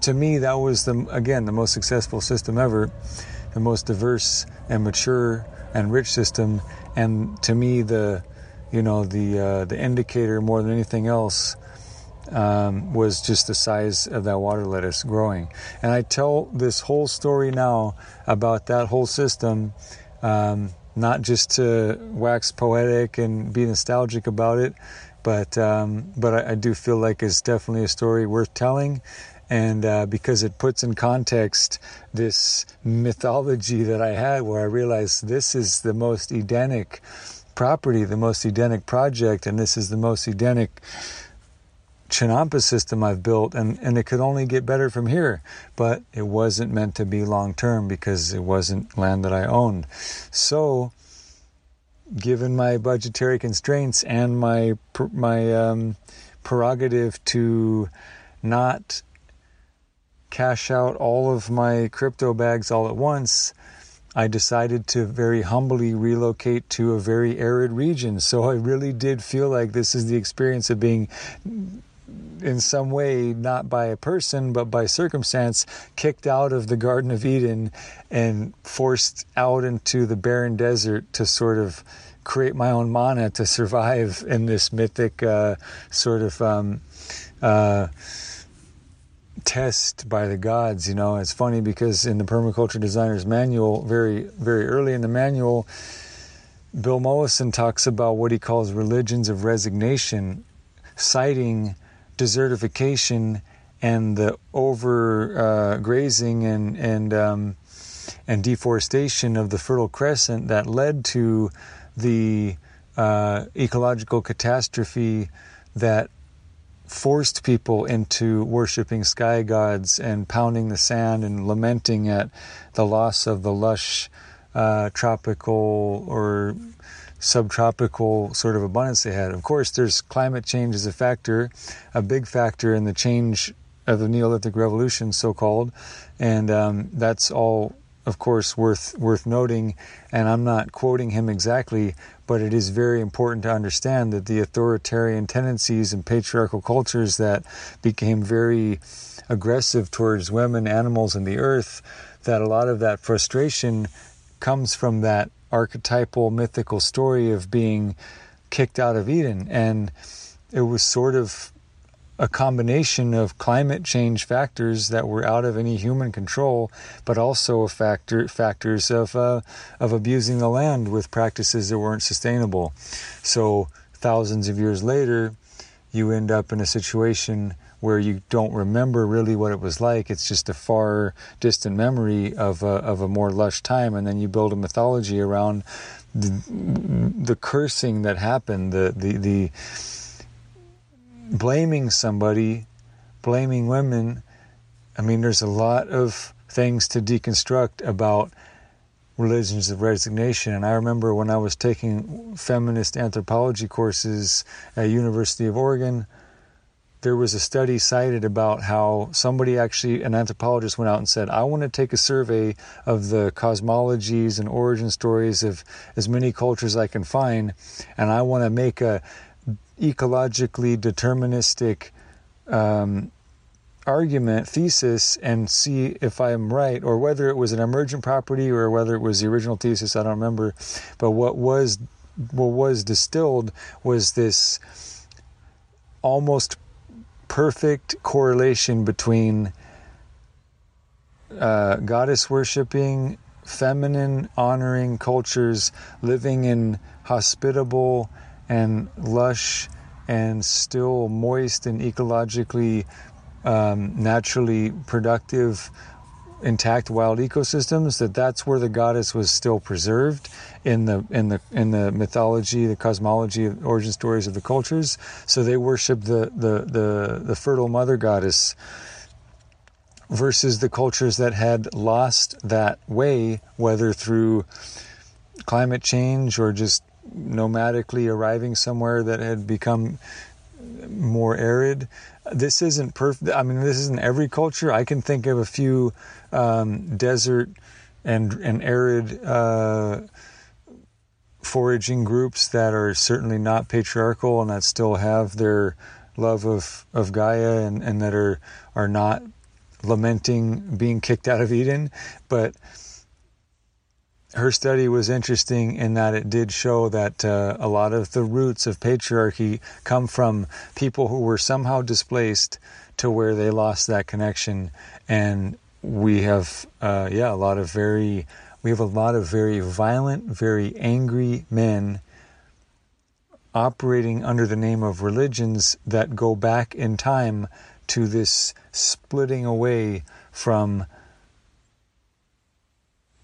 to me, that was the again the most successful system ever, the most diverse and mature and rich system, and to me the you know the uh, the indicator more than anything else um, was just the size of that water lettuce growing. And I tell this whole story now about that whole system. Um, not just to wax poetic and be nostalgic about it, but um, but I, I, do feel like it's definitely a story worth telling, and uh, because it puts in context this mythology that I had, where I realized this is the most Edenic property, the most Edenic project, and this is the most Edenic Chinampa system I've built, and, and it could only get better from here. But it wasn't meant to be long term because it wasn't land that I owned. So, given my budgetary constraints and my my um, prerogative to not cash out all of my crypto bags all at once, I decided to very humbly relocate to a very arid region. So I really did feel like this is the experience of being in some way, not by a person, but by circumstance, kicked out of the Garden of Eden and forced out into the barren desert to sort of create my own mana to survive in this mythic uh, sort of um, uh, test by the gods. You know, it's funny because in the permaculture designer's manual, very very early in the manual, Bill Mollison talks about what he calls religions of resignation, citing desertification and the over uh, grazing and and um, and deforestation of the Fertile Crescent that led to the uh, ecological catastrophe that forced people into worshiping sky gods and pounding the sand and lamenting at the loss of the lush uh, tropical or subtropical sort of abundance they had. Of course, there's climate change as a factor, a big factor in the change of the Neolithic Revolution, so called, and um, that's all of course, worth worth noting, and I'm not quoting him exactly, but it is very important to understand that the authoritarian tendencies and patriarchal cultures that became very aggressive towards women, animals, and the earth, that a lot of that frustration comes from that archetypal mythical story of being kicked out of Eden. And it was sort of a combination of climate change factors that were out of any human control, but also a factor factors of uh, of abusing the land with practices that weren't sustainable. So thousands of years later, you end up in a situation where you don't remember really what it was like. It's just a far distant memory of a, of a more lush time, and then you build a mythology around the, the cursing that happened, the the the blaming somebody, blaming women. I mean, there's a lot of things to deconstruct about religions of resignation. And I remember when I was taking feminist anthropology courses at University of Oregon, there was a study cited about how somebody actually, an anthropologist, went out and said, I want to take a survey of the cosmologies and origin stories of as many cultures I can find, and I want to make a ecologically deterministic um, argument, thesis, and see if I'm right, or whether it was an emergent property or whether it was the original thesis. I don't remember. But what was what was distilled was this almost perfect correlation between uh, goddess worshiping, feminine honoring cultures living in hospitable and lush and still moist and ecologically um, naturally productive intact wild ecosystems that that's where the goddess was still preserved in the in the in the mythology the cosmology the origin stories of the cultures. So they worship the the the, the fertile mother goddess versus the cultures that had lost that way whether through climate change or just nomadically arriving somewhere that had become more arid. This isn't perfect. I mean, this isn't every culture. I can think of a few um, desert and and arid uh, foraging groups that are certainly not patriarchal and that still have their love of, of Gaia and, and that are are not lamenting being kicked out of Eden, but her study was interesting in that it did show that uh, a lot of the roots of patriarchy come from people who were somehow displaced to where they lost that connection. And we have uh, yeah a lot of very we have a lot of very violent very angry men operating under the name of religions that go back in time to this splitting away from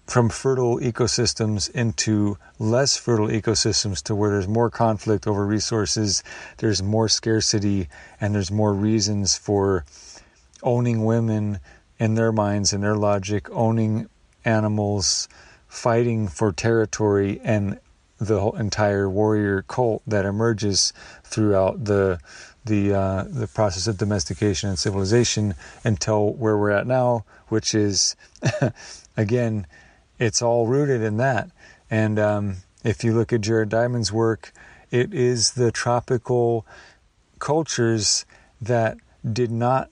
from fertile ecosystems into less fertile ecosystems to where there's more conflict over resources, there's more scarcity, and there's more reasons for owning women in their minds and their logic, owning animals, fighting for territory, and the entire warrior cult that emerges throughout the the uh, the process of domestication and civilization until where we're at now, which is again it's all rooted in that. And um, if you look at Jared Diamond's work, it is the tropical cultures that did not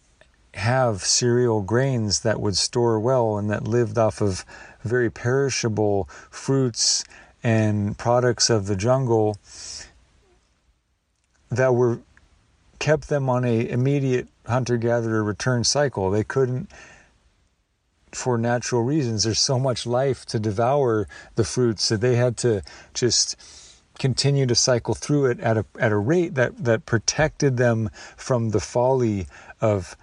have cereal grains that would store well and that lived off of very perishable fruits and products of the jungle that were kept them on a immediate hunter gatherer return cycle they couldn't for natural reasons. There's so much life to devour the fruits that they had to just continue to cycle through it at a at a rate that that protected them from the folly of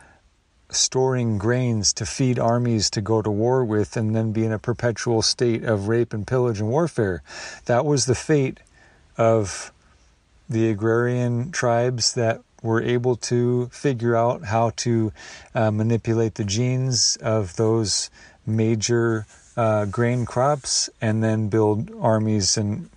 storing grains to feed armies to go to war with and then be in a perpetual state of rape and pillage and warfare. That was the fate of the agrarian tribes that were able to figure out how to uh, manipulate the genes of those major uh, grain crops and then build armies and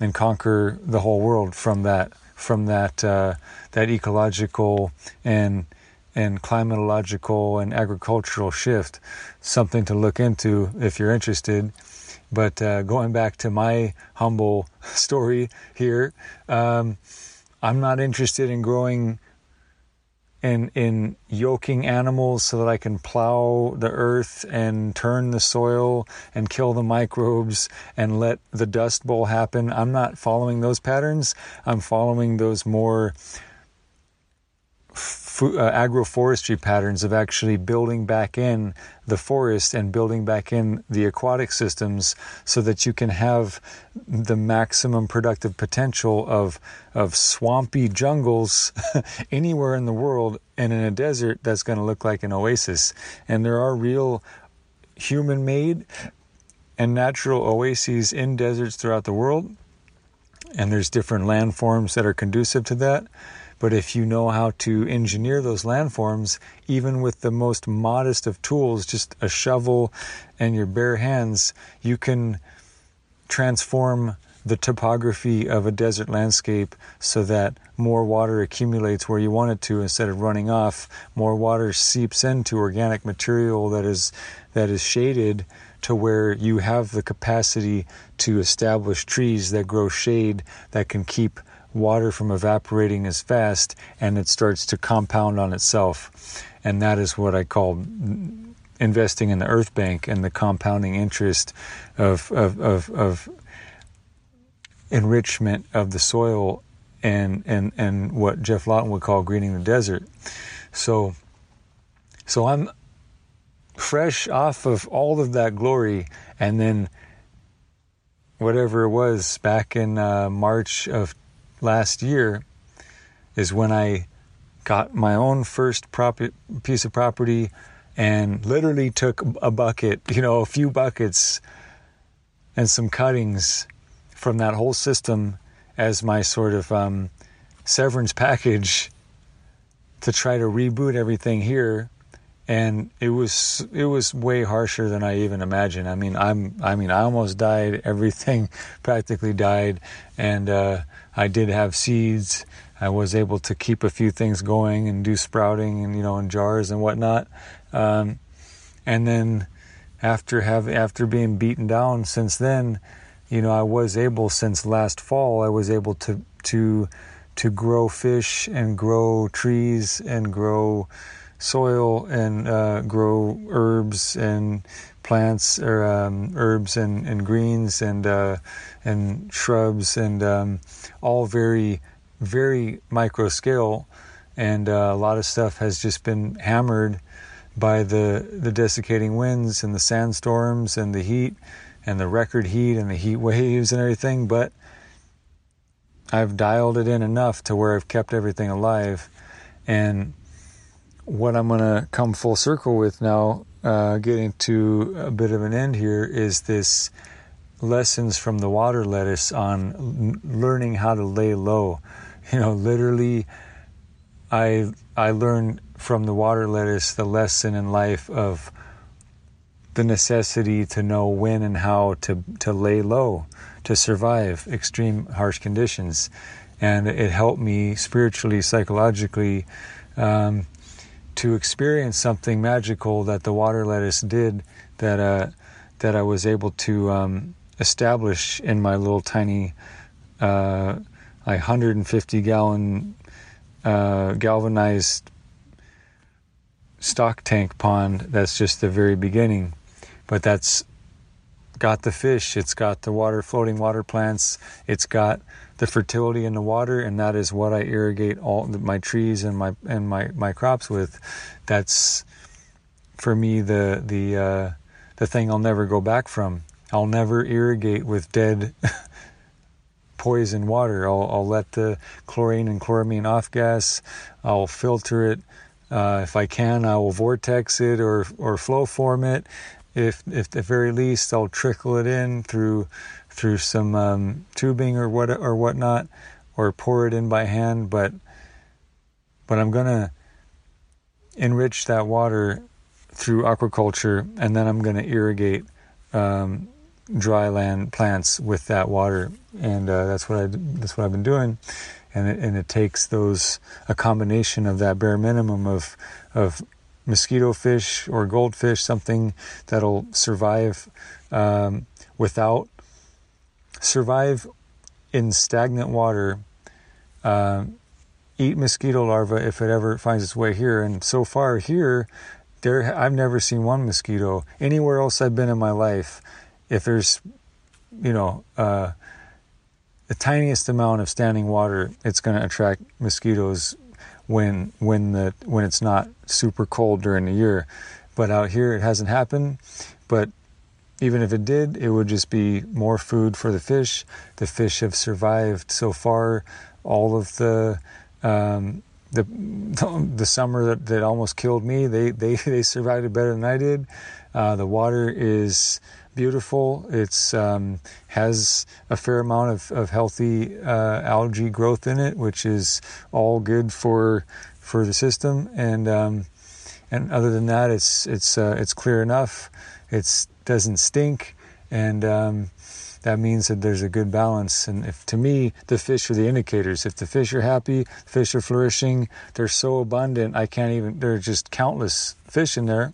and conquer the whole world from that from that uh, that ecological and and climatological and agricultural shift. Something to look into if you're interested. But uh, going back to my humble story here, um, I'm not interested in growing in in yoking animals so that I can plow the earth and turn the soil and kill the microbes and let the dust bowl happen. I'm not following those patterns. I'm following those more uh, agroforestry patterns of actually building back in the forest and building back in the aquatic systems so that you can have the maximum productive potential of of swampy jungles anywhere in the world and in a desert that's going to look like an oasis. And there are real human made and natural oases in deserts throughout the world. And there's different landforms that are conducive to that but if you know how to engineer those landforms, even with the most modest of tools, just a shovel and your bare hands, you can transform the topography of a desert landscape so that more water accumulates where you want it to instead of running off. More water seeps into organic material that is that is shaded to where you have the capacity to establish trees that grow shade that can keep water from evaporating as fast and it starts to compound on itself. And that is what I call investing in the earth bank and the compounding interest of, of, of, of enrichment of the soil and, and, and what Geoff Lawton would call greening the desert. So, so I'm fresh off of all of that glory and then whatever it was back in uh, March of last year is when I got my own first prop- piece of property and literally took a bucket, you know, a few buckets and some cuttings from that whole system as my sort of um, severance package to try to reboot everything here and it was it was way harsher than I even imagined. I mean, I'm I mean, I almost died. Everything practically died, and uh, I did have seeds. I was able to keep a few things going and do sprouting and you know in jars and whatnot. Um, and then after have after being beaten down since then, you know, I was able since last fall. I was able to to to grow fish and grow trees and grow soil and uh, grow herbs and plants or um, herbs and, and greens and uh, and shrubs and um, all very very micro scale. And uh, a lot of stuff has just been hammered by the the desiccating winds and the sandstorms and the heat and the record heat and the heat waves and everything. But I've dialed it in enough to where I've kept everything alive. And what I'm going to come full circle with now, uh, getting to a bit of an end here, is this lessons from the water lettuce on learning how to lay low. You know, literally, I I learned from the water lettuce the lesson in life of the necessity to know when and how to to lay low to survive extreme harsh conditions, and it helped me spiritually, psychologically. Um, to experience something magical that the water lettuce did that uh, that I was able to um, establish in my little tiny uh, like 150 gallon uh, galvanized stock tank pond. That's just the very beginning, but that's got the fish. It's got the water floating water plants. It's got the fertility in the water, and that is what I irrigate all my trees and my and my, my crops with. That's for me the the uh, the thing I'll never go back from. I'll never irrigate with dead poison water. I'll, I'll let the chlorine and chloramine off gas. I'll filter it. Uh, if I can, I will vortex it or or flow form it. If, if at the very least, I'll trickle it in through through some um, tubing or what or whatnot, or pour it in by hand. But but I'm gonna enrich that water through aquaculture, and then I'm gonna irrigate um, dry land plants with that water, and uh, that's what I that's what I've been doing, and it, and it takes those a combination of that bare minimum of of mosquito fish or goldfish, something that'll survive um, without survive in stagnant water. Uh, eat mosquito larvae if it ever finds its way here, and so far here, there I've never seen one mosquito anywhere else I've been in my life. If there's, you know, uh, the tiniest amount of standing water, it's going to attract mosquitoes when when the when it's not super cold during the year. But out here, it hasn't happened. But even if it did, it would just be more food for the fish. The fish have survived so far. All of the um, the the summer that, that almost killed me, they they they survived it better than I did. Uh, the water is beautiful. It's um, has a fair amount of, of healthy uh, algae growth in it, which is all good for for the system. And um, and other than that, it's it's uh, it's clear enough. It doesn't stink, and um, that means that there's a good balance. And if to me, the fish are the indicators. If the fish are happy, fish are flourishing, they're so abundant. I can't even. There are just countless fish in there,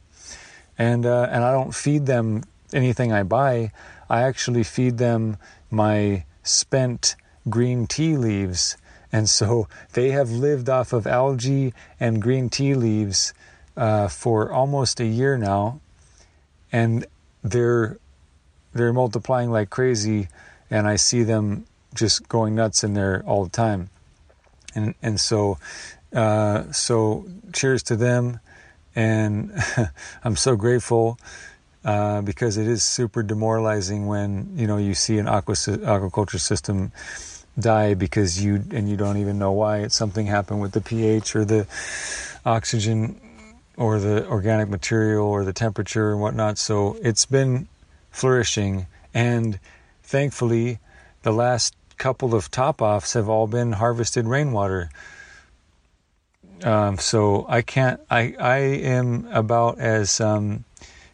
and uh, and I don't feed them anything I buy. I actually feed them my spent green tea leaves. And so they have lived off of algae and green tea leaves uh, for almost a year now. And they're they're multiplying like crazy, and I see them just going nuts in there all the time. And and so uh, so cheers to them, and I'm so grateful. Uh, because it is super demoralizing when you know you see an aqua, aquaculture system die because you and you don't even know why. It's something happened with the pH or the oxygen or the organic material or the temperature and whatnot. So it's been flourishing. And thankfully, the last couple of top offs have all been harvested rainwater. Um, so I can't. I I am about as um,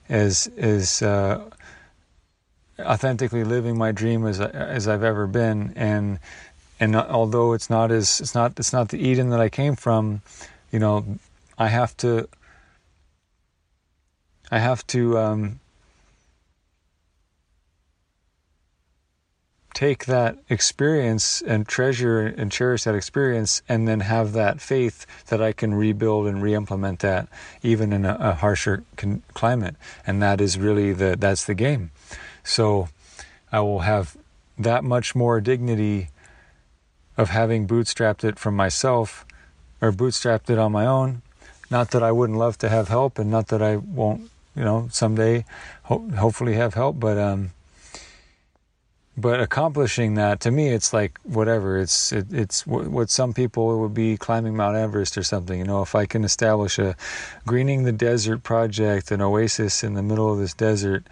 as as uh, authentically living my dream as as I've ever been. And and although it's not as it's not it's not the Eden that I came from, you know, I have to. I have to um, take that experience and treasure and cherish that experience and then have that faith that I can rebuild and re-implement that even in a, a harsher con- climate and that is really the that's the game so I will have that much more dignity of having bootstrapped it from myself or bootstrapped it on my own. Not that I wouldn't love to have help and not that I won't you know someday ho- hopefully have help but um but accomplishing that to me it's like whatever. It's it, it's what, what some people would be climbing mount everest or something you know if i can establish a greening the desert project an oasis in the middle of this desert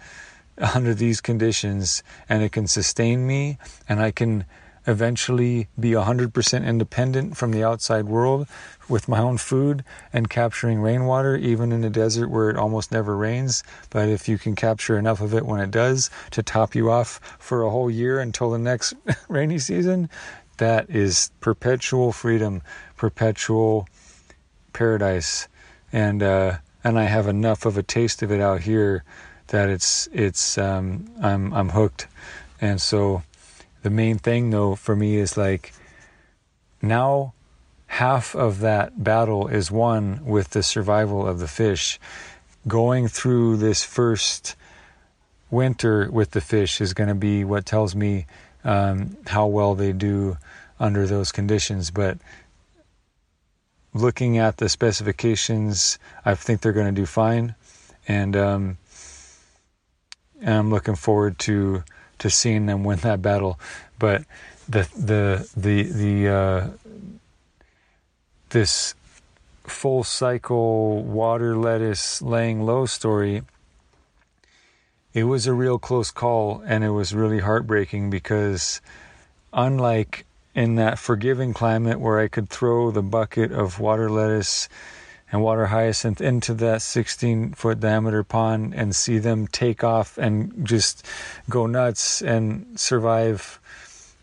under these conditions and it can sustain me and i can eventually be 100% independent from the outside world with my own food and capturing rainwater, even in a desert where it almost never rains. But if you can capture enough of it when it does to top you off for a whole year until the next rainy season, that is perpetual freedom, perpetual paradise. And, uh, and I have enough of a taste of it out here that it's, it's, um, I'm, I'm hooked. And so, the main thing though for me is like now half of that battle is won with the survival of the fish. Going through this first winter with the fish is going to be what tells me um, how well they do under those conditions. But looking at the specifications i think they're going to do fine. And um, and i'm looking forward to to seeing them win that battle. But the the the the uh, this full cycle water lettuce laying low story. It was a real close call, and it was really heartbreaking because, unlike in that forgiving climate where I could throw the bucket of water lettuce and water hyacinth into that 16 foot diameter pond and see them take off and just go nuts and survive.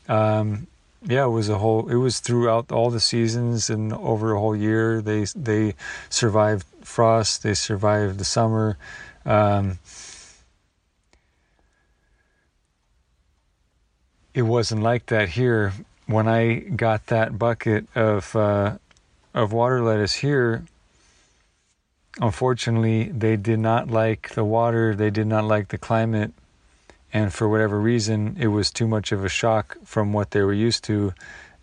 Um, yeah, it was a whole. It was throughout all the seasons and over a whole year. They they survived frost. They survived the summer. Um, it wasn't like that here. When I got that bucket of uh, of water lettuce here, unfortunately, they did not like the water. They did not like the climate and for whatever reason, it was too much of a shock from what they were used to,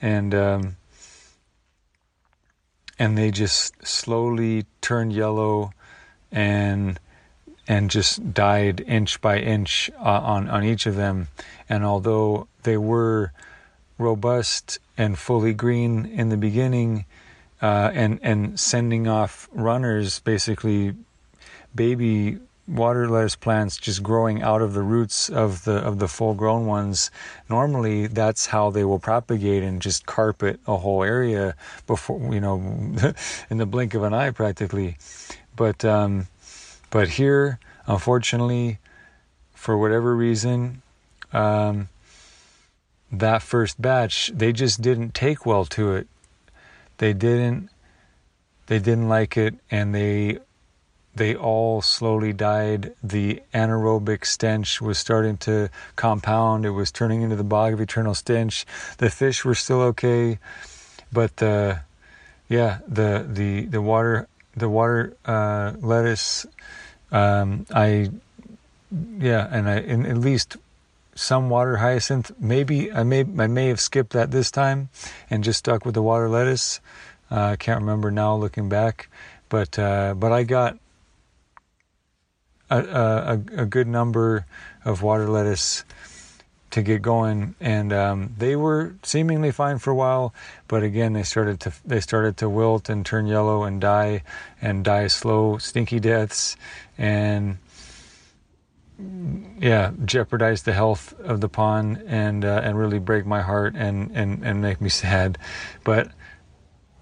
and um, and they just slowly turned yellow, and and just died inch by inch uh, on on each of them. And although they were robust and fully green in the beginning, uh, and and sending off runners, basically baby water lettuce plants just growing out of the roots of the of the full grown ones. Normally that's how they will propagate and just carpet a whole area before you know in the blink of an eye practically. But um, but here unfortunately for whatever reason um, that first batch they just didn't take well to it they didn't they didn't like it and they they all slowly died. The anaerobic stench was starting to compound. It was turning into the bog of eternal stench. The fish were still okay, but uh, yeah, the the the water the water uh, lettuce. Um, I yeah, and I in, at least some water hyacinth. Maybe I may I may have skipped that this time and just stuck with the water lettuce. Uh, I can't remember now looking back, but uh, but I got a, a, a good number of water lettuce to get going, and um, they were seemingly fine for a while. But again, they started to they started to wilt and turn yellow and die, and die slow, stinky deaths, and yeah, jeopardize the health of the pond and uh, and really break my heart and and and make me sad. But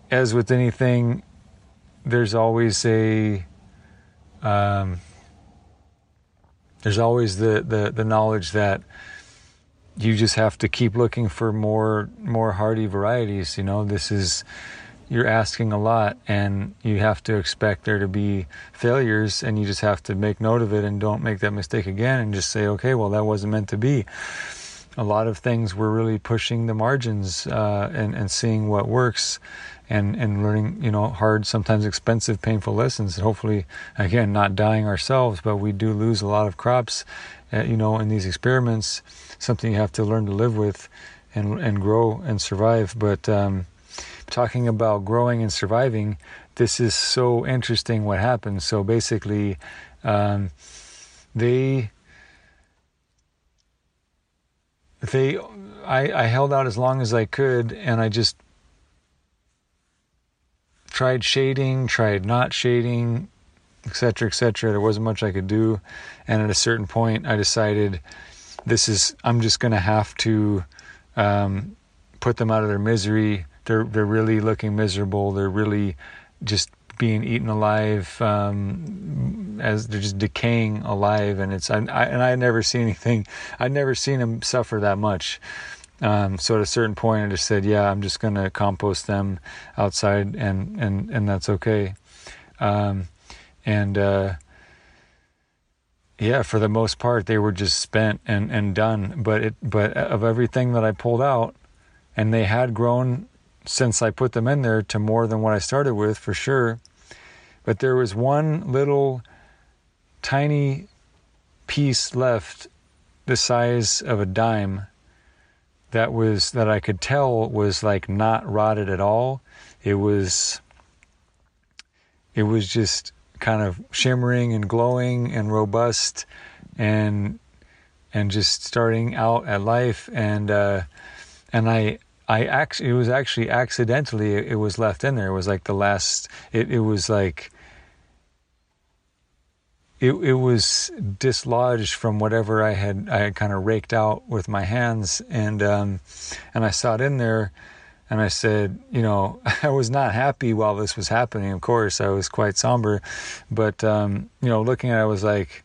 as with anything, there's always a um, there's always the, the, the knowledge that you just have to keep looking for more more hardy varieties. You know, this is you're asking a lot, and you have to expect there to be failures, and you just have to make note of it and don't make that mistake again, and just say, okay, well, that wasn't meant to be. A lot of things we're really pushing the margins uh, and and seeing what works and and learning you know hard sometimes expensive painful lessons and hopefully again not dying ourselves but we do lose a lot of crops uh, you know in these experiments something you have to learn to live with and and grow and survive but um, talking about growing and surviving this is so interesting what happens so basically um, they they I, I held out as long as I could and I just tried shading, tried not shading, etc., etc. There wasn't much I could do, and at a certain point, I decided this is I'm just going to have to um, put them out of their misery. They're they're really looking miserable. They're really just being eaten alive um, as they're just decaying alive, and it's I, I, and I never seen anything. I'd never seen them suffer that much. Um, so at a certain point, I just said, "Yeah, I'm just going to compost them outside, and and and that's okay." Um, and uh, yeah, for the most part, they were just spent and and done. But it but of everything that I pulled out, and they had grown since I put them in there to more than what I started with for sure. But there was one little tiny piece left the size of a dime that was that I could tell was like not rotted at all. It was it was just kind of shimmering and glowing and robust and and just starting out at life and uh, and I I actually it was actually accidentally it was left in there. It was like the last it, it was like it, it was dislodged from whatever I had I had kind of raked out with my hands and um, and I saw it in there and I said, you know, I was not happy while this was happening. Of course, I was quite somber, but um, you know, looking at it, I was like,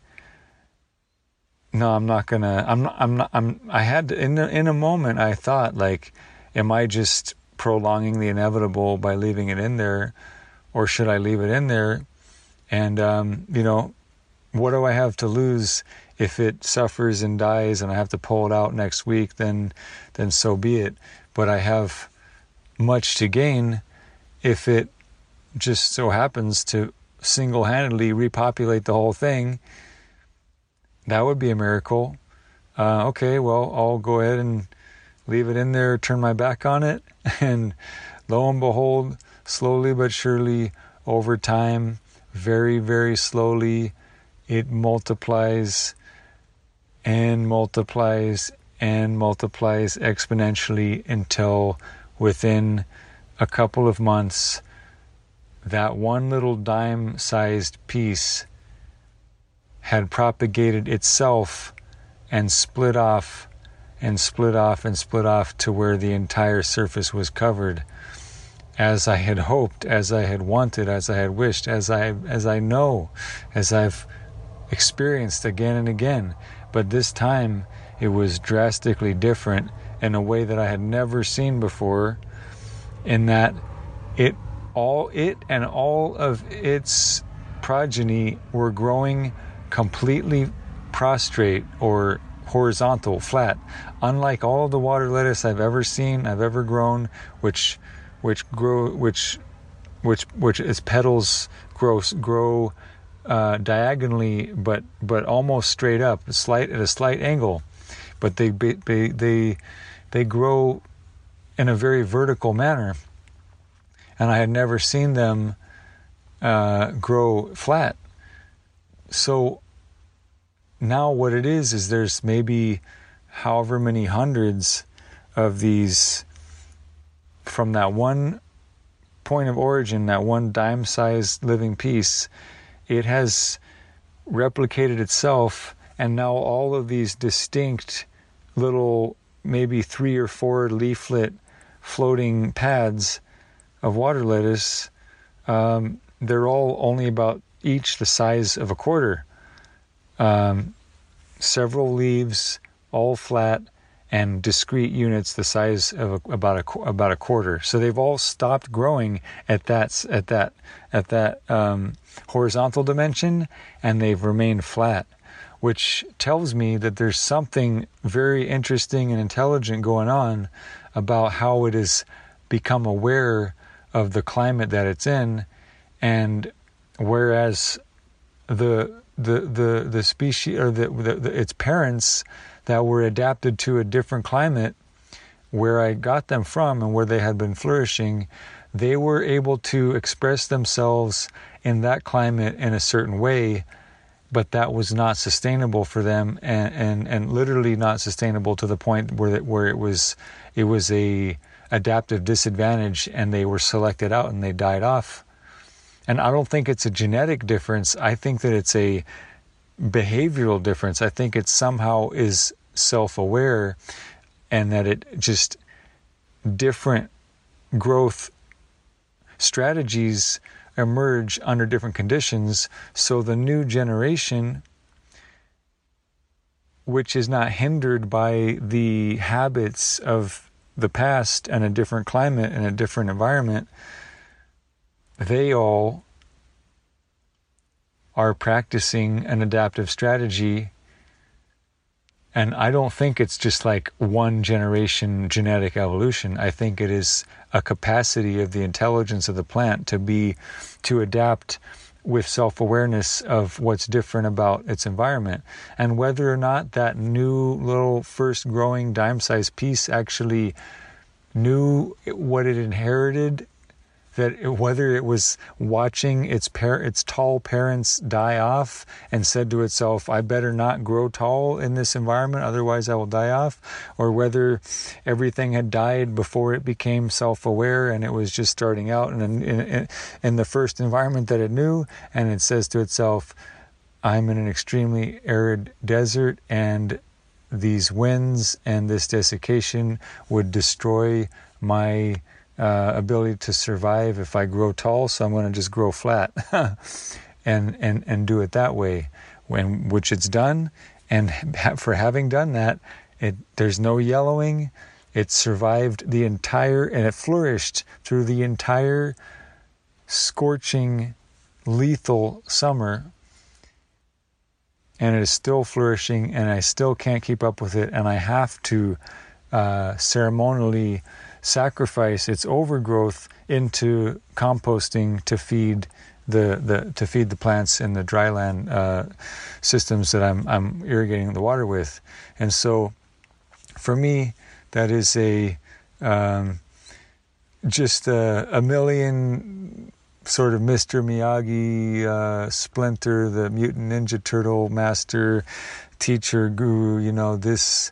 no, I'm not gonna. I'm not. I'm not. I'm. I had to, in in a moment. I thought like, am I just prolonging the inevitable by leaving it in there, or should I leave it in there? And um, you know, what do I have to lose if it suffers and dies, and I have to pull it out next week? Then, then so be it. But I have much to gain if it just so happens to single-handedly repopulate the whole thing that would be a miracle. Uh, okay, well, I'll go ahead and leave it in there, turn my back on it, and lo and behold, slowly but surely, over time, very, very slowly, it multiplies and multiplies and multiplies exponentially until within a couple of months, that one little dime sized piece had propagated itself and split off and split off and split off to where the entire surface was covered as I had hoped, as I had wanted, as I had wished, as I as I know, as I've experienced again and again. But this time it was drastically different in a way that I had never seen before in that it all it and all of its progeny were growing completely prostrate or horizontal, flat, unlike all the water lettuce I've ever seen, I've ever grown, which which grow which which which its petals grow grow uh, diagonally, but but almost straight up, slight at a slight angle, but they they they they grow in a very vertical manner, and I had never seen them uh, grow flat. So now what it is is there's maybe however many hundreds of these from that one point of origin, that one dime sized living piece, it has replicated itself, and now all of these distinct little, maybe three or four leaflet floating pads of water lettuce, um, they're all only about each the size of a quarter. Um, several leaves, all flat, and discrete units the size of a, about a about a quarter. So they've all stopped growing at that at that at that um, horizontal dimension, and they've remained flat, which tells me that there's something very interesting and intelligent going on about how it has become aware of the climate that it's in, and whereas the the the the species or the, the, the, its parents that were adapted to a different climate where I got them from and where they had been flourishing, they were able to express themselves in that climate in a certain way, but that was not sustainable for them and, and, and literally not sustainable to the point where it, where it was it was a adaptive disadvantage and they were selected out and they died off and I don't think it's a genetic difference. I think that it's a behavioral difference. I think it somehow is self aware and that it just different growth strategies emerge under different conditions. So the new generation, which is not hindered by the habits of the past and a different climate and a different environment, they all are practicing an adaptive strategy. And I don't think it's just like one generation genetic evolution. I think it is a capacity of the intelligence of the plant to be, to adapt with self awareness of what's different about its environment. And whether or not that new little first growing dime sized piece actually knew what it inherited that whether it was watching its par- its tall parents die off and said to itself, "I better not grow tall in this environment, otherwise I will die off," or whether everything had died before it became self-aware and it was just starting out in, in, in the first environment that it knew, and it says to itself, "I'm in an extremely arid desert and." these winds and this desiccation would destroy my uh, ability to survive if I grow tall. So I'm going to just grow flat, and and and do it that way. When which it's done, and for having done that, it there's no yellowing. It survived the entire and it flourished through the entire scorching, lethal summer and it is still flourishing, and I still can't keep up with it, and I have to uh, ceremonially sacrifice its overgrowth into composting to feed the, the to feed the plants in the dryland uh, systems that I'm I'm irrigating the water with, and so for me that is a um, just a, a million sort of Mr. Miyagi, uh, Splinter, the mutant ninja turtle master, teacher, guru. You know this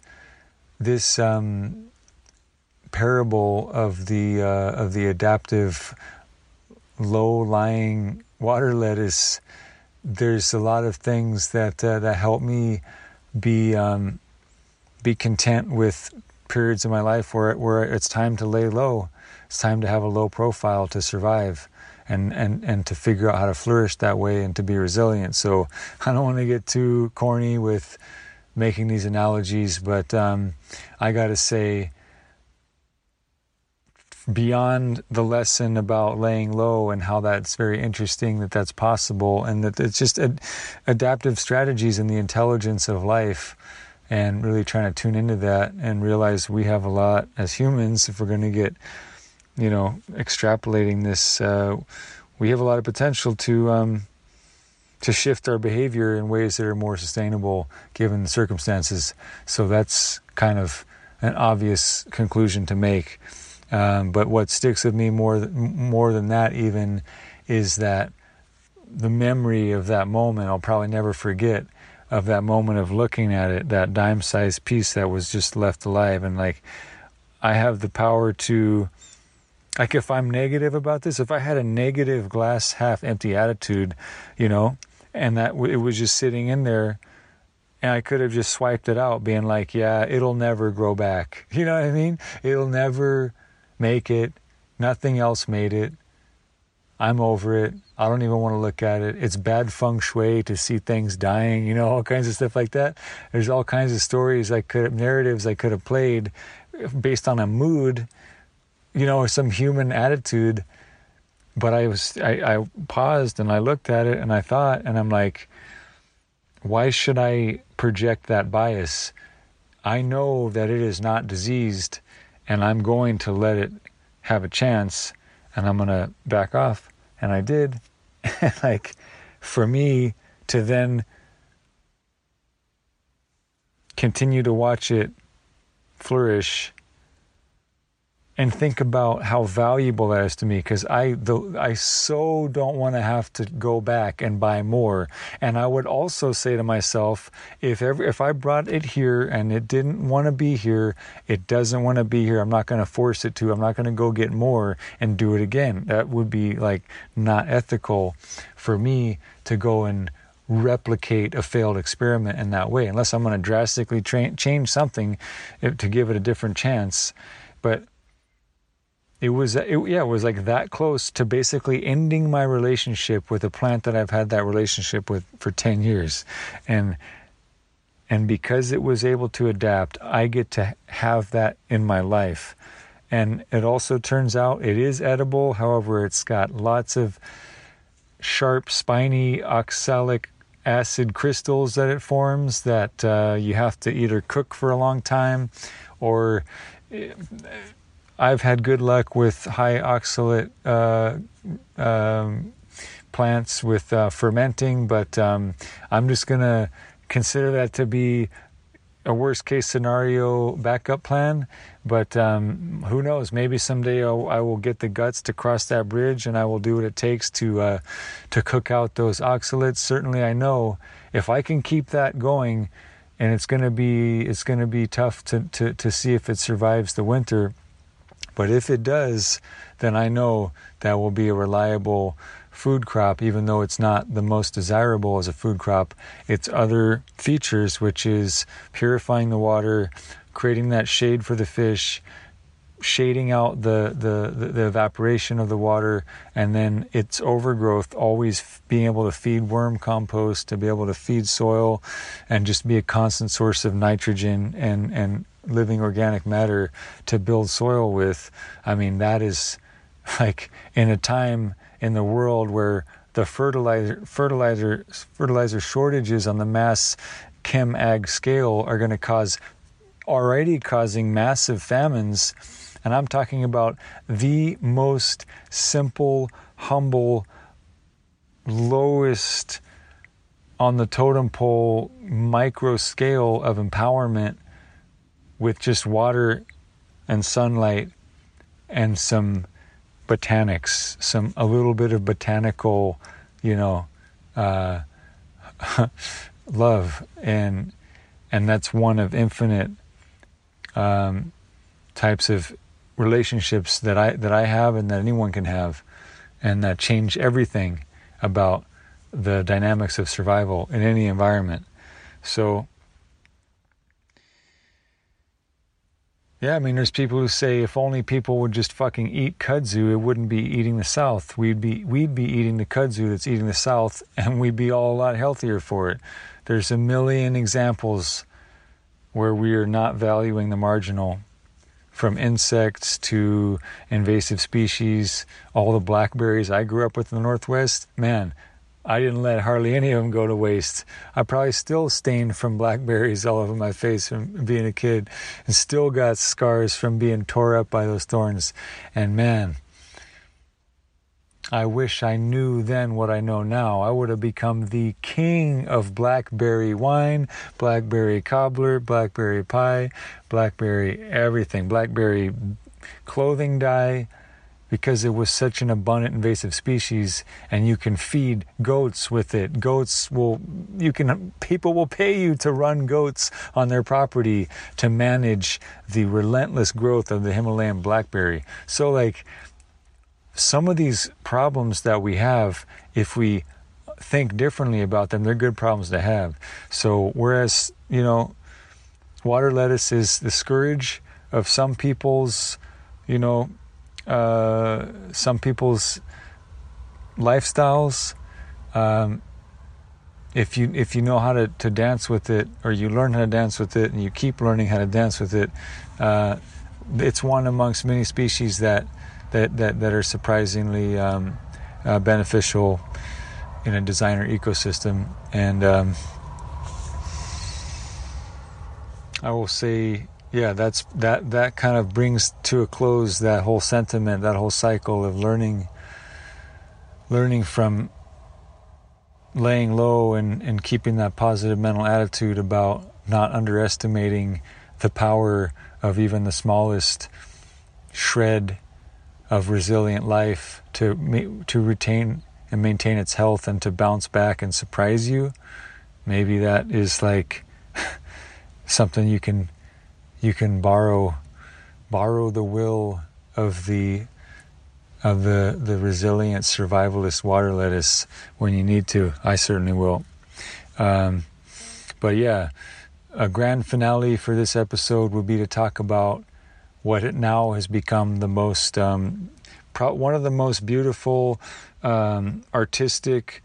this um, parable of the uh, of the adaptive low lying water lettuce. There's a lot of things that uh, that help me be um, be content with periods of my life where where it's time to lay low. It's time to have a low profile to survive and, and, and to figure out how to flourish that way and to be resilient. So I don't want to get too corny with making these analogies, but um, I got to say, beyond the lesson about laying low and how that's very interesting that that's possible and that it's just ad- adaptive strategies in the intelligence of life and really trying to tune into that and realize we have a lot as humans if we're going to get you know, extrapolating this, uh, we have a lot of potential to um, to shift our behavior in ways that are more sustainable given the circumstances. So that's kind of an obvious conclusion to make. Um, but what sticks with me more more than that even is that the memory of that moment I'll probably never forget of that moment of looking at it that dime-sized piece that was just left alive and like I have the power to like if I'm negative about this, if I had a negative glass half empty attitude, you know, and that it was just sitting in there, and I could have just swiped it out, being like, yeah, it'll never grow back. You know what I mean? It'll never make it. Nothing else made it. I'm over it. I don't even want to look at it. It's bad feng shui to see things dying, you know, all kinds of stuff like that. There's all kinds of stories I could have, narratives I could have played based on a mood you know, some human attitude. But I was, I, I paused and I looked at it and I thought, and I'm like, why should I project that bias? I know that it is not diseased and I'm going to let it have a chance and I'm going to back off. And I did. like, for me to then continue to watch it flourish and think about how valuable that is to me because I I so don't want to have to go back and buy more. And I would also say to myself, if ever if I brought it here and it didn't want to be here, it doesn't want to be here. I'm not going to force it to. I'm not going to go get more and do it again. That would be like not ethical for me to go and replicate a failed experiment in that way unless I'm going to drastically tra- change something eh, to give it a different chance. But it was it, yeah it was like that close to basically ending my relationship with a plant that I've had that relationship with for 10 years. And and because it was able to adapt I get to have that in my life. And it also turns out it is edible. However it's got lots of sharp spiny oxalic acid crystals that it forms that uh, you have to either cook for a long time or I've had good luck with high oxalate uh, um, plants with uh, fermenting, but um, I'm just going to consider that to be a worst case scenario backup plan. But um, who knows? Maybe someday I'll, I will get the guts to cross that bridge, and I will do what it takes to uh, to cook out those oxalates. Certainly, I know if I can keep that going, and it's going to be it's going to be tough to, to to see if it survives the winter but if it does, then I know that will be a reliable food crop, even though it's not the most desirable as a food crop. It's other features, which is purifying the water, creating that shade for the fish, shading out the, the, the, evaporation of the water, and then its overgrowth always being able to feed worm compost, to be able to feed soil, and just be a constant source of nitrogen and, and living organic matter to build soil with. I mean, that is like in a time in the world where the fertilizer fertilizer fertilizer shortages on the mass chem ag scale are going to cause already causing massive famines and I'm talking about the most simple humble lowest on the totem pole micro scale of empowerment with just water and sunlight and some botanics, some a little bit of botanical, you know, uh, love, and and that's one of infinite um, types of relationships that I that I have and that anyone can have, and that change everything about the dynamics of survival in any environment. So Yeah, I mean, there's people who say if only people would just fucking eat kudzu, it wouldn't be eating the South. We'd be we'd be eating the kudzu that's eating the South, and we'd be all a lot healthier for it. There's a million examples where we are not valuing the marginal, from insects to invasive species. All the blackberries I grew up with in the Northwest, man, I didn't let hardly any of them go to waste. I probably still stained from blackberries all over my face from being a kid and still got scars from being tore up by those thorns. And man, I wish I knew then what I know now. I would have become the king of blackberry wine, blackberry cobbler, blackberry pie, blackberry everything, blackberry clothing dye, because it was such an abundant invasive species and you can feed goats with it. Goats will you can people will pay you to run goats on their property to manage the relentless growth of the himalayan blackberry. So like some of these problems that we have if we think differently about them they're good problems to have. So whereas you know water lettuce is the scourge of some people's you know uh, some people's lifestyles. Um, if you if you know how to, to dance with it, or you learn how to dance with it, and you keep learning how to dance with it, uh, it's one amongst many species that that that, that are surprisingly um, uh, beneficial in a designer ecosystem. And um, I will say yeah that's that that kind of brings to a close that whole sentiment that whole cycle of learning learning from laying low and, and keeping that positive mental attitude about not underestimating the power of even the smallest shred of resilient life to to retain and maintain its health and to bounce back and surprise you. Maybe that is like something you can you can borrow borrow the will of the of the the resilient survivalist water lettuce when you need to. I certainly will. Um, but yeah, a grand finale for this episode would be to talk about what it now has become the most um, pro- one of the most beautiful um, artistic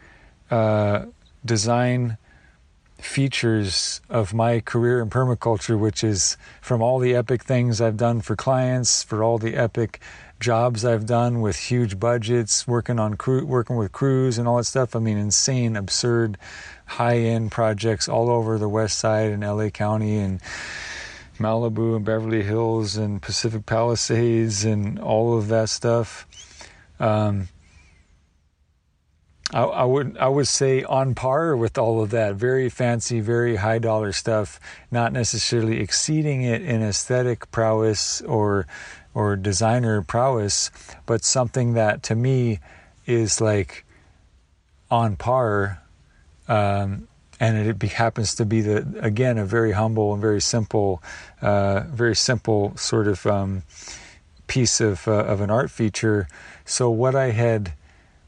uh, design features of my career in permaculture, which is from all the epic things I've done for clients, for all the epic jobs I've done with huge budgets, working on crew, working with crews and all that stuff. I mean, insane, absurd, high-end projects all over the West Side and LA County and Malibu and Beverly Hills and Pacific Palisades and all of that stuff. Um, I, I, would I would say on par with all of that. Very fancy, very high dollar stuff. Not necessarily exceeding it in aesthetic prowess or or designer prowess, but something that to me is like on par. Um, and it be, happens to be the again a very humble and very simple, uh, very simple sort of um, piece of uh, of an art feature. So what I had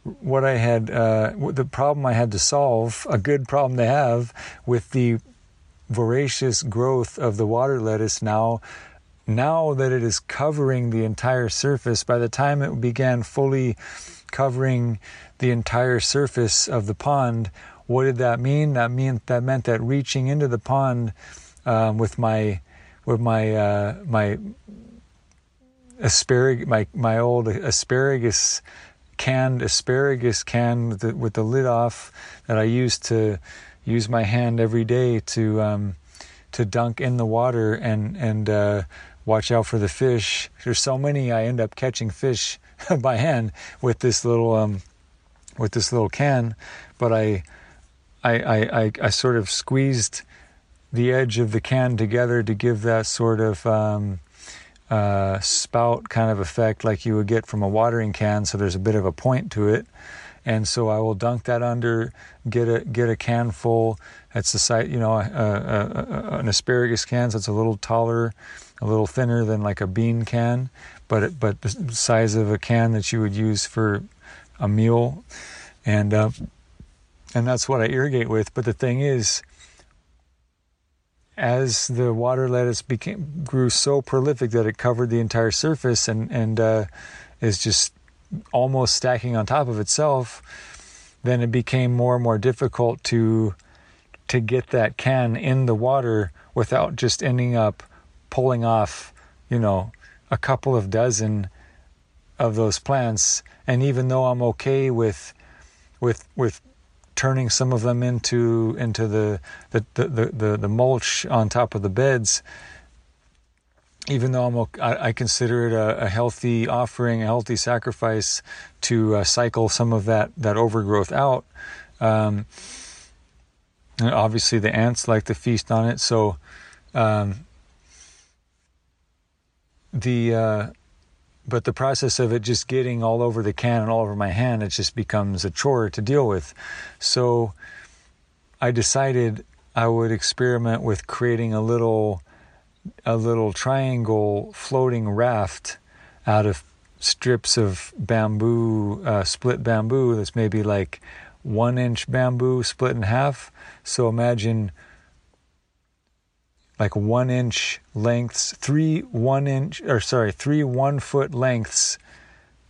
what I had, uh, the problem I had to solve, a good problem to have with the voracious growth of the water lettuce now. Now that it is covering the entire surface, by the time it began fully covering the entire surface of the pond, what did that mean? That meant that meant that reaching into the pond um, with my with my uh, my asparagus my my old asparagus canned asparagus can with the, with the lid off that I used to use my hand every day to um, to dunk in the water and and uh, watch out for the fish. There's so many I end up catching fish by hand with this little um, with this little can, but I I, I I I sort of squeezed the edge of the can together to give that sort of um, uh, spout kind of effect like you would get from a watering can. So there's a bit of a point to it, and so I will dunk that under, get a get a can full. That's the size, you know, an asparagus can. So it's a little taller, a little thinner than like a bean can, but it, but the size of a can that you would use for a meal, and uh, and that's what I irrigate with. But the thing is as the water lettuce became grew so prolific that it covered the entire surface and and uh, is just almost stacking on top of itself, then it became more and more difficult to to get that can in the water without just ending up pulling off, you know, a couple of dozen of those plants. And even though I'm okay with with with turning some of them into into the the, the, the, the mulch on top of the beds even though I'm, consider it a, a, healthy offering, a healthy sacrifice to uh, cycle some of that, that overgrowth out. Um, obviously, the ants like to feast on it. So, um, the uh, but the process of it just getting all over the can and all over my hand, it just becomes a chore to deal with. So I decided I would experiment with creating a little a little triangle floating raft out of strips of bamboo, uh, split bamboo that's maybe like one inch bamboo split in half. So imagine like one inch lengths, three one inch, or sorry, three one foot lengths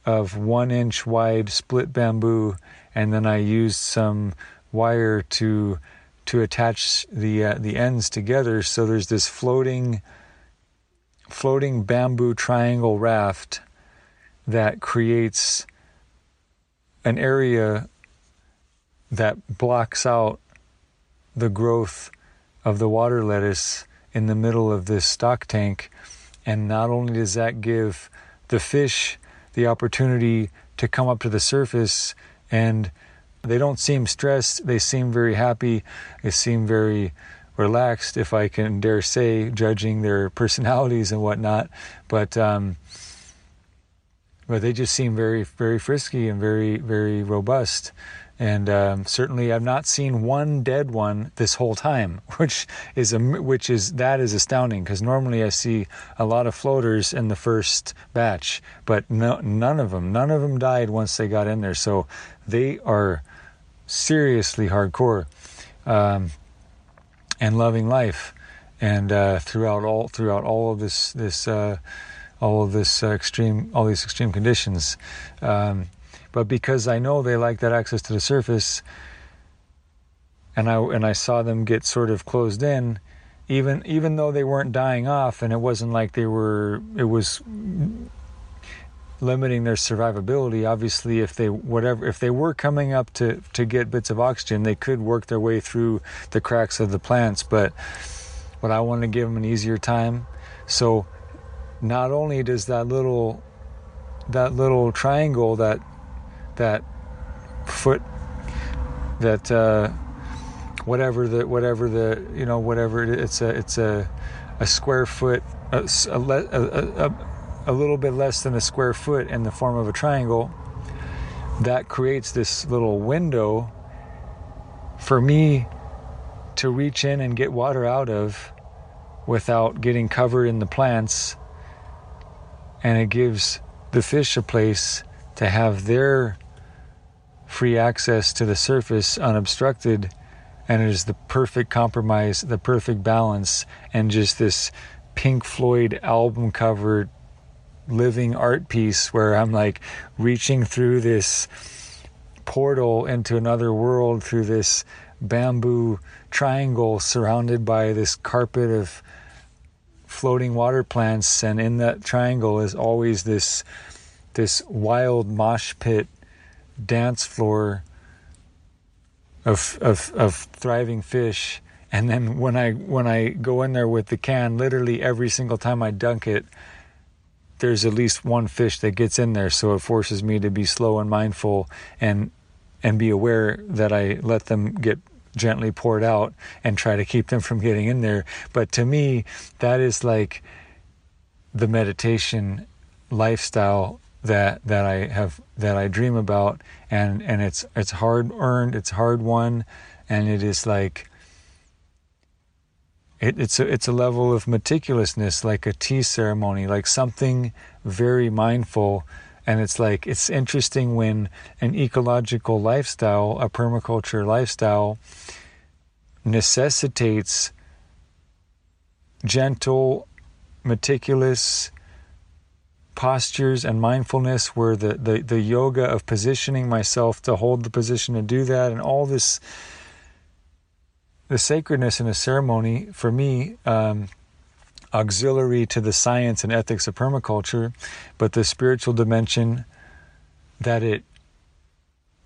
of one inch wide split bamboo, and then I used some wire to to attach the uh, the ends together. So there's this floating floating bamboo triangle raft that creates an area that blocks out the growth of the water lettuce in the middle of this stock tank. And not only does that give the fish the opportunity to come up to the surface and they don't seem stressed, they seem very happy, they seem very relaxed, if I can dare say, judging their personalities and whatnot. But um, but they just seem very very frisky and very very robust. And um, certainly, I've not seen one dead one this whole time, which is a, which is that is astounding because normally I see a lot of floaters in the first batch, but no, none of them, none of them died once they got in there. So they are seriously hardcore um, and loving life, and uh, throughout all throughout all of this this uh, all of this uh, extreme all these extreme conditions. Um, but because I know they like that access to the surface, and I and I saw them get sort of closed in, even even though they weren't dying off, and it wasn't like they were. It was limiting their survivability. Obviously, if they whatever if they were coming up to to get bits of oxygen, they could work their way through the cracks of the plants. But what I want to give them an easier time. So not only does that little that little triangle that that foot that uh, whatever the whatever the you know whatever it, it's a it's a a square foot a, a, a, a, little bit less than a square foot in the form of a triangle that creates this little window for me to reach in and get water out of without getting covered in the plants. And it gives the fish a place to have their free access to the surface unobstructed and it is the perfect compromise the perfect balance and just this pink floyd album cover living art piece where i'm like reaching through this portal into another world through this bamboo triangle surrounded by this carpet of floating water plants and in that triangle is always this this wild mosh pit dance floor of of of thriving fish. And then when I when I go in there with the can literally every single time I dunk it there's at least one fish that gets in there. So it forces me to be slow and mindful and and be aware that I let them get gently poured out and try to keep them from getting in there. But to me that is like the meditation lifestyle that that I have that I dream about and and it's it's hard earned it's hard won and it is like it, it's a it's a level of meticulousness like a tea ceremony like something very mindful and it's like it's interesting when an ecological lifestyle a permaculture lifestyle necessitates gentle meticulous postures and mindfulness where the, the, the yoga of positioning myself to hold the position to do that. And all this the sacredness in a ceremony for me um, auxiliary to the science and ethics of permaculture but the spiritual dimension that it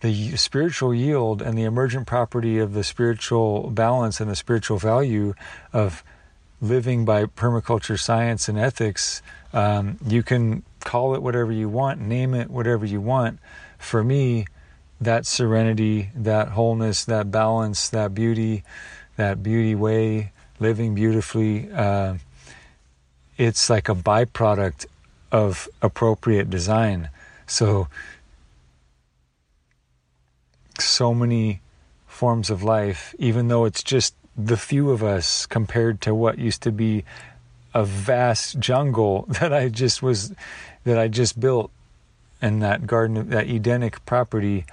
the spiritual yield and the emergent property of the spiritual balance and the spiritual value of living by permaculture science and ethics um, you can call it whatever you want, name it whatever you want. For me, that serenity, that wholeness, that balance, that beauty, that beauty way, living beautifully, uh, it's like a byproduct of appropriate design. So, so many forms of life, even though it's just the few of us compared to what used to be a vast jungle that I just was that I just built in that garden that Edenic property.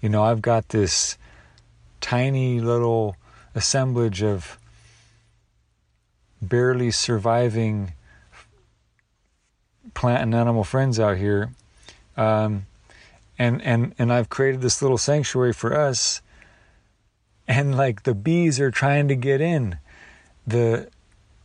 You know, I've got this tiny little assemblage of barely surviving plant and animal friends out here. Um, and and and I've created this little sanctuary for us and like the bees are trying to get in the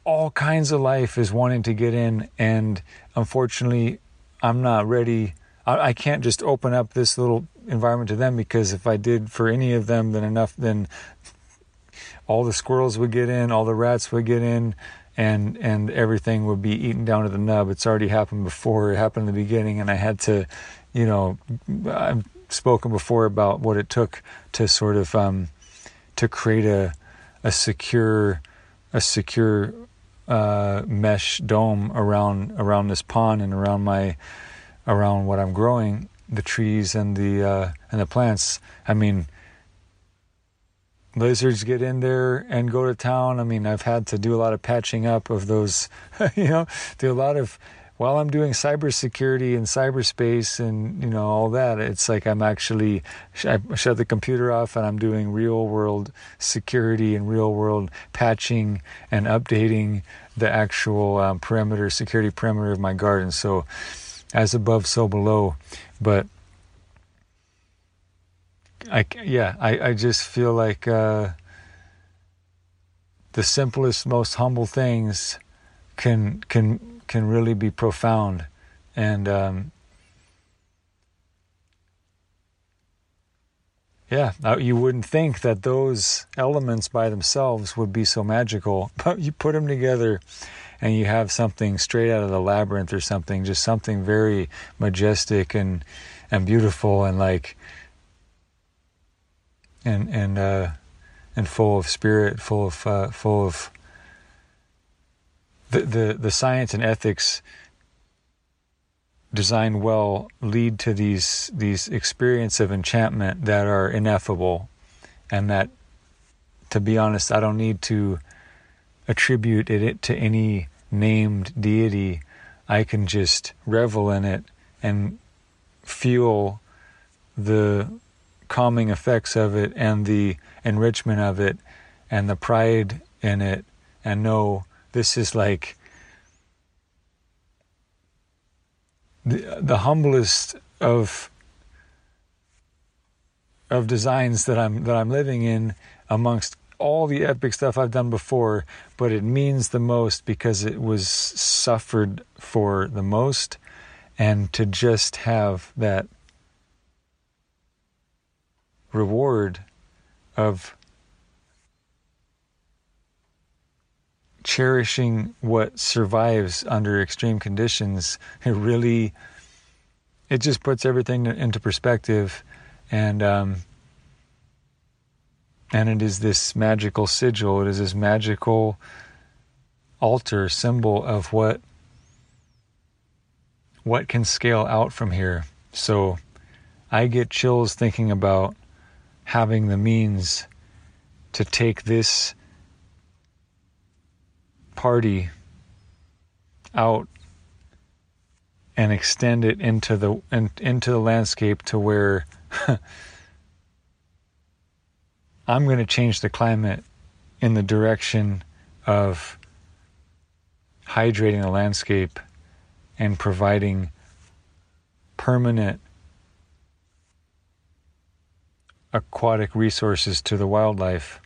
all kinds of life is wanting to get in, and unfortunately, I'm not ready. I, I can't just open up this little environment to them because if I did for any of them, then enough, then all the squirrels would get in, all the rats would get in, and and everything would be eaten down to the nub. It's already happened before. It happened in the beginning, and I had to, you know, I've spoken before about what it took to sort of um, to create a a secure a secure uh, mesh dome around around this pond and around my around what I'm growing, the trees and the uh, and the plants. I mean, lizards get in there and go to town. I mean, I've had to do a lot of patching up of those. you know, do a lot of while I'm doing cybersecurity and cyberspace and you know all that, it's like I'm actually I shut the computer off and I'm doing real world security and real world patching and updating the actual um, perimeter security perimeter of my garden. So as above, so below. But I yeah I I just feel like uh, the simplest, most humble things can can can really be profound. And um, yeah, you wouldn't think that those elements by themselves would be so magical, but you put them together and you have something straight out of the labyrinth or something, just something very majestic and and beautiful and like and and uh, and full of spirit, full of uh, full of the, the, the science and ethics designed well lead to these these experience of enchantment that are ineffable and that to be honest I don't need to attribute it to any named deity. I can just revel in it and feel the calming effects of it and the enrichment of it and the pride in it and know this is like the, the humblest of of designs that I'm that I'm living in amongst all the epic stuff I've done before, but it means the most because it was suffered for the most. And to just have that reward of cherishing what survives under extreme conditions it really it just puts everything into perspective. And um, and it is this magical sigil it is this magical altar symbol of what what can scale out from here. So i get chills thinking about having the means to take this party out and extend it into the in, into the landscape to where I'm going to change the climate in the direction of hydrating the landscape and providing permanent aquatic resources to the wildlife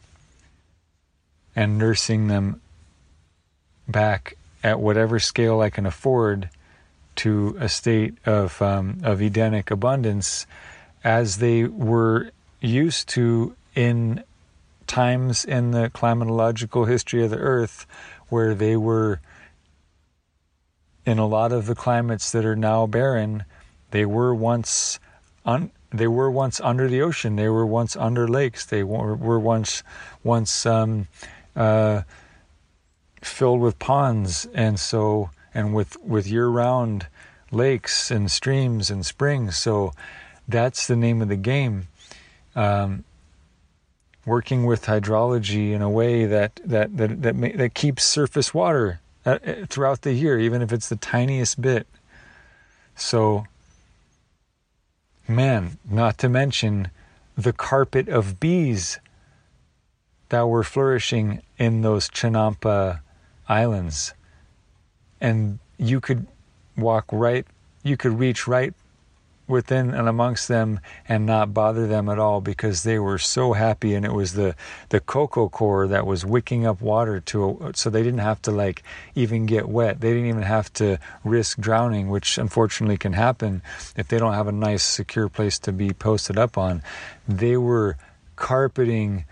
and nursing them back at whatever scale I can afford to a state of um, of Edenic abundance, as they were used to in times in the climatological history of the Earth, where they were in a lot of the climates that are now barren, they were once un, they were once under the ocean. They were once under lakes. They were, were once once um, uh, filled with ponds, and so and with with year round lakes and streams and springs. So that's the name of the game. Um, working with hydrology in a way that that that that, may, that keeps surface water uh, uh, throughout the year, even if it's the tiniest bit. So Man, not to mention the carpet of bees that were flourishing in those Chinampa islands. And you could walk right, you could reach right within and amongst them and not bother them at all because they were so happy and it was the the coco coir that was wicking up water to a, so they didn't have to like even get wet they didn't even have to risk drowning which unfortunately can happen if they don't have a nice secure place to be posted up on they were carpeting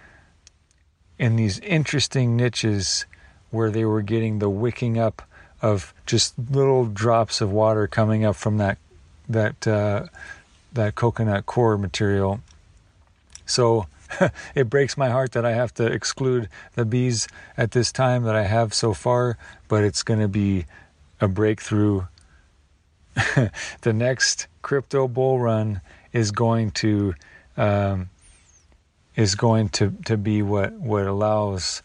in these interesting niches where they were getting the wicking up of just little drops of water coming up from that that uh, that coconut core material. So it breaks my heart that I have to exclude the bees at this time that I have so far, but it's going to be a breakthrough. the next crypto bull run is going to um, is going to, to be what what allows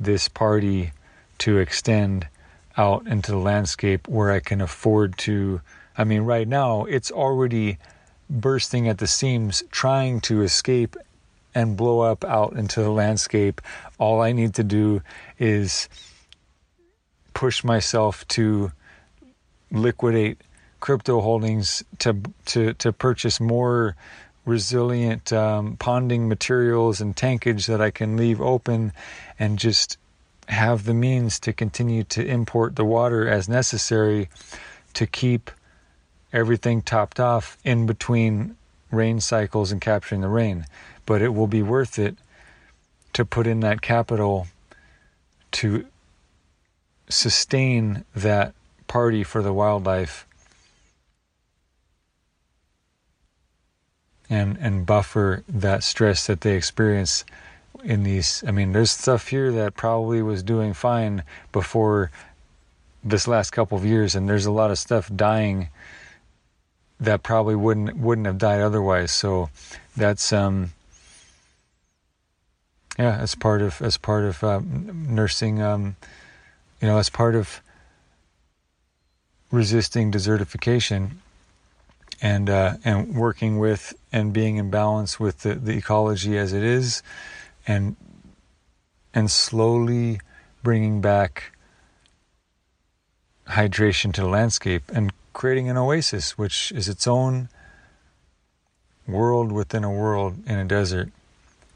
this party to extend out into the landscape where I can afford to I mean, right now it's already bursting at the seams, trying to escape and blow up out into the landscape. All I need to do is push myself to liquidate crypto holdings to to to purchase more resilient um, ponding materials and tankage that I can leave open and just have the means to continue to import the water as necessary to keep everything topped off in between rain cycles and capturing the rain. But it will be worth it to put in that capital to sustain that party for the wildlife and and buffer that stress that they experience in these I mean there's stuff here that probably was doing fine before this last couple of years and there's a lot of stuff dying that probably wouldn't wouldn't have died otherwise. So that's um, yeah, as part of as part of uh, nursing, um, you know, as part of resisting desertification. and uh, and working with and being in balance with the, the ecology as it is, and and slowly bringing back hydration to the landscape and creating an oasis, which is its own world within a world in a desert,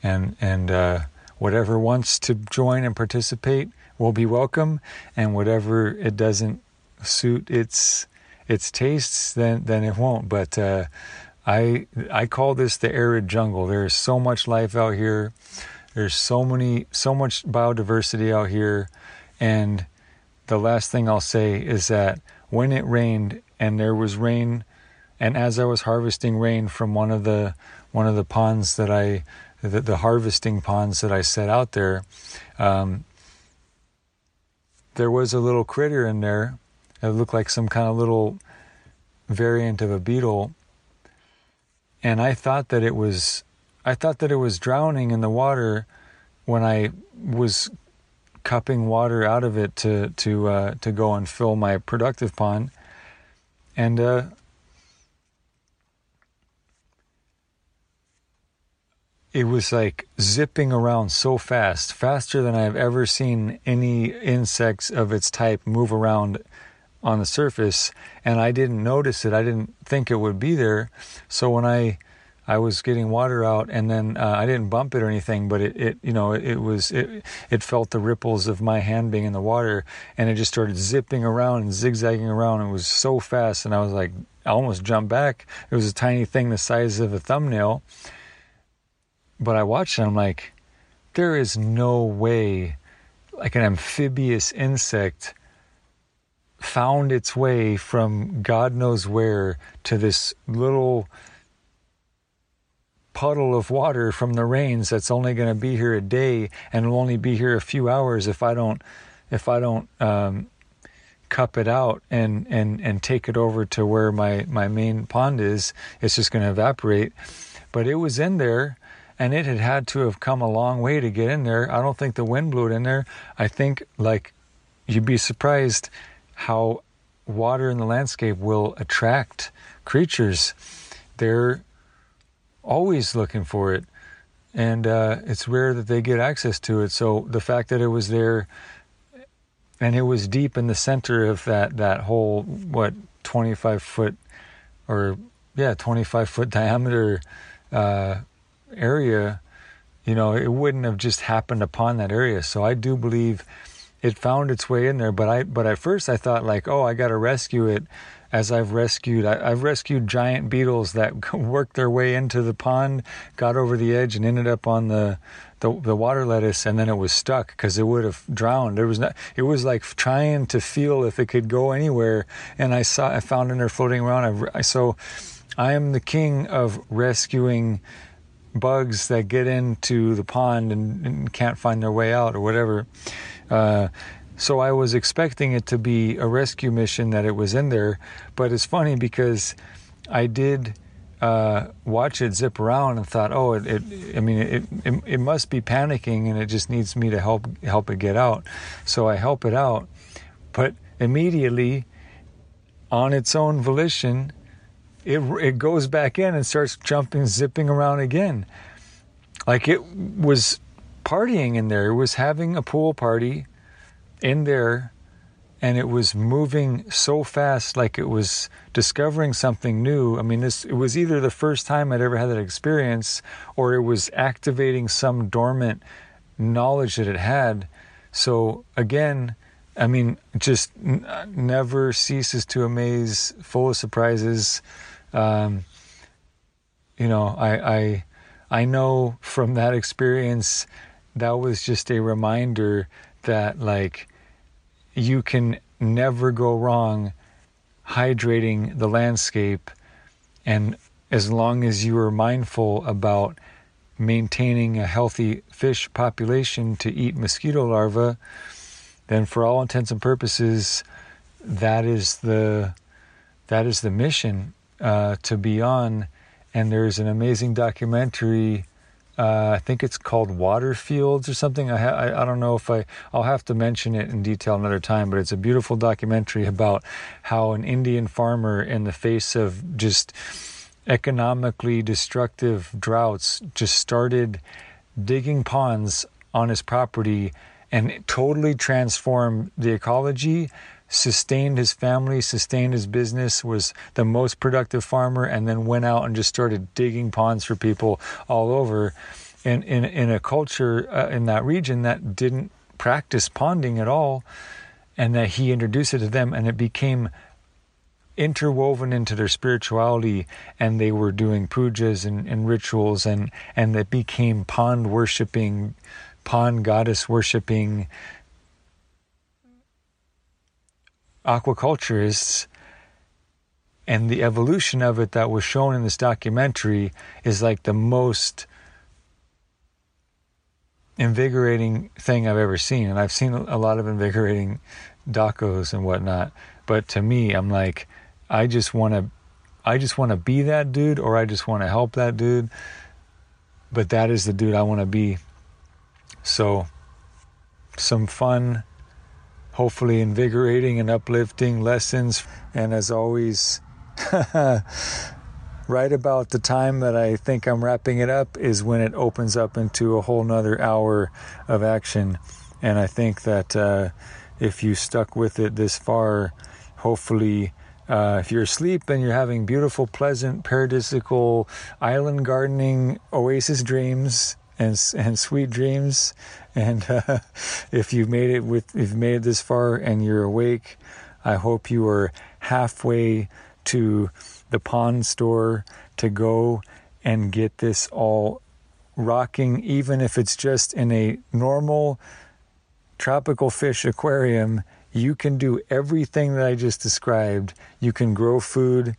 and and uh, whatever wants to join and participate will be welcome, and whatever it doesn't suit its its tastes, then then it won't. But uh, I I call this the arid jungle. There's so much life out here. There's so many so much biodiversity out here, and the last thing I'll say is that when it rained and there was rain, and as I was harvesting rain from one of the one of the ponds that I the, the harvesting ponds that I set out there, um, there was a little critter in there. It looked like some kind of little variant of a beetle, and I thought that it was I thought that it was drowning in the water when I was cupping water out of it to to uh, to go and fill my productive pond, and uh, it was like zipping around so fast, faster than I've ever seen any insects of its type move around on the surface, and I didn't notice it. I didn't think it would be there, so when I I was getting water out, and then uh, I didn't bump it or anything, but it, it you know, it, it, was it, it felt the ripples of my hand being in the water, and it just started zipping around and zigzagging around. It was so fast, and I was like, I almost jumped back. It was a tiny thing the size of a thumbnail, but I watched it. I'm like, there is no way, like an amphibious insect found its way from God knows where to this little puddle of water from the rains that's only going to be here a day and will only be here a few hours if I don't if I don't um, cup it out and and and take it over to where my my main pond is. It's just going to evaporate. But it was in there and it had had to have come a long way to get in there. I don't think the wind blew it in there. I think like you'd be surprised how water in the landscape will attract creatures. They're always looking for it, and uh, it's rare that they get access to it. So the fact that it was there, and it was deep in the center of that that whole what twenty five foot, or yeah twenty five foot diameter uh, area, you know, it wouldn't have just happened upon that area. So I do believe it found its way in there. But I but at first I thought like, oh, I got to rescue it as I've rescued. I, have rescued giant beetles that worked their way into the pond, got over the edge, and ended up on the the, the water lettuce, and then it was stuck because it would have drowned. There was not. It was like trying to feel if it could go anywhere, and I saw. I found in there floating around. I, so, I am the king of rescuing bugs that get into the pond and, and can't find their way out or whatever. Uh, so I was expecting it to be a rescue mission that it was in there, but it's funny because I did uh, watch it zip around and thought, oh, it, it I mean, it, it, it must be panicking and it just needs me to help help it get out. So I help it out, but immediately, on its own volition, it it goes back in and starts jumping, zipping around again, like it was partying in there. It was having a pool party in there and it was moving so fast like it was discovering something new. I mean this it was either the first time i'd ever had that experience or it was activating some dormant knowledge that it had. So again i mean just n- never ceases to amaze full of surprises. Um, you know i i i know from that experience that was just a reminder that like you can never go wrong hydrating the landscape. And as long as you are mindful about maintaining a healthy fish population to eat mosquito larvae, then for all intents and purposes, that is the that is the mission uh, to be on. And there's an amazing documentary Uh, I think it's called Water Fields or something. I, ha- I I don't know if I I'll have to mention it in detail another time. But it's a beautiful documentary about how an Indian farmer, in the face of just economically destructive droughts, just started digging ponds on his property and totally transformed the ecology sustained his family, sustained his business, was the most productive farmer, and then went out and just started digging ponds for people all over. In in in a culture uh, in that region that didn't practice ponding at all, and that he introduced it to them, and it became interwoven into their spirituality and they were doing pujas and, and rituals and and that became pond worshiping pond goddess worshiping aquaculturists and the evolution of it that was shown in this documentary is like the most invigorating thing I've ever seen. And I've seen a lot of invigorating docos and whatnot. But to me, I'm like, I just want to, I just want to be that dude, or I just want to help that dude. But that is the dude I want to be. So, some fun hopefully invigorating and uplifting lessons. And as always, right about the time that I think I'm wrapping it up is when it opens up into a whole nother hour of action. And I think that uh, if you stuck with it this far, hopefully. Uh, if you're asleep and you're having beautiful, pleasant, paradisical island gardening oasis dreams and and sweet dreams, and uh, if you made it with, if you made it this far and you're awake, I hope you are halfway to the pond store to go and get this all rocking, even if it's just in a normal tropical fish aquarium. You can do everything that I just described. You can grow food,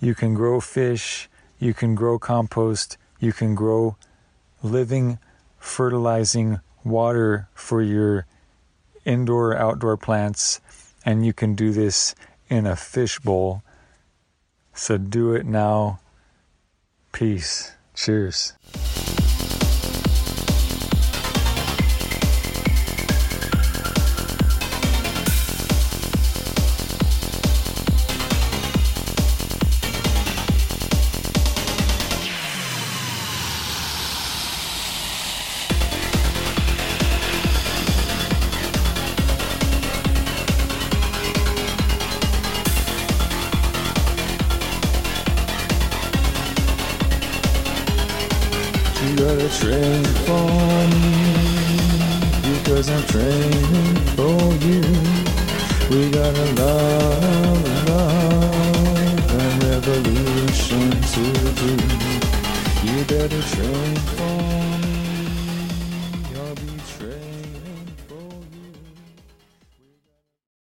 you can grow fish, you can grow compost, you can grow living fertilizing water for your indoor outdoor plants and you can do this in a fishbowl. So do it now. Peace. Cheers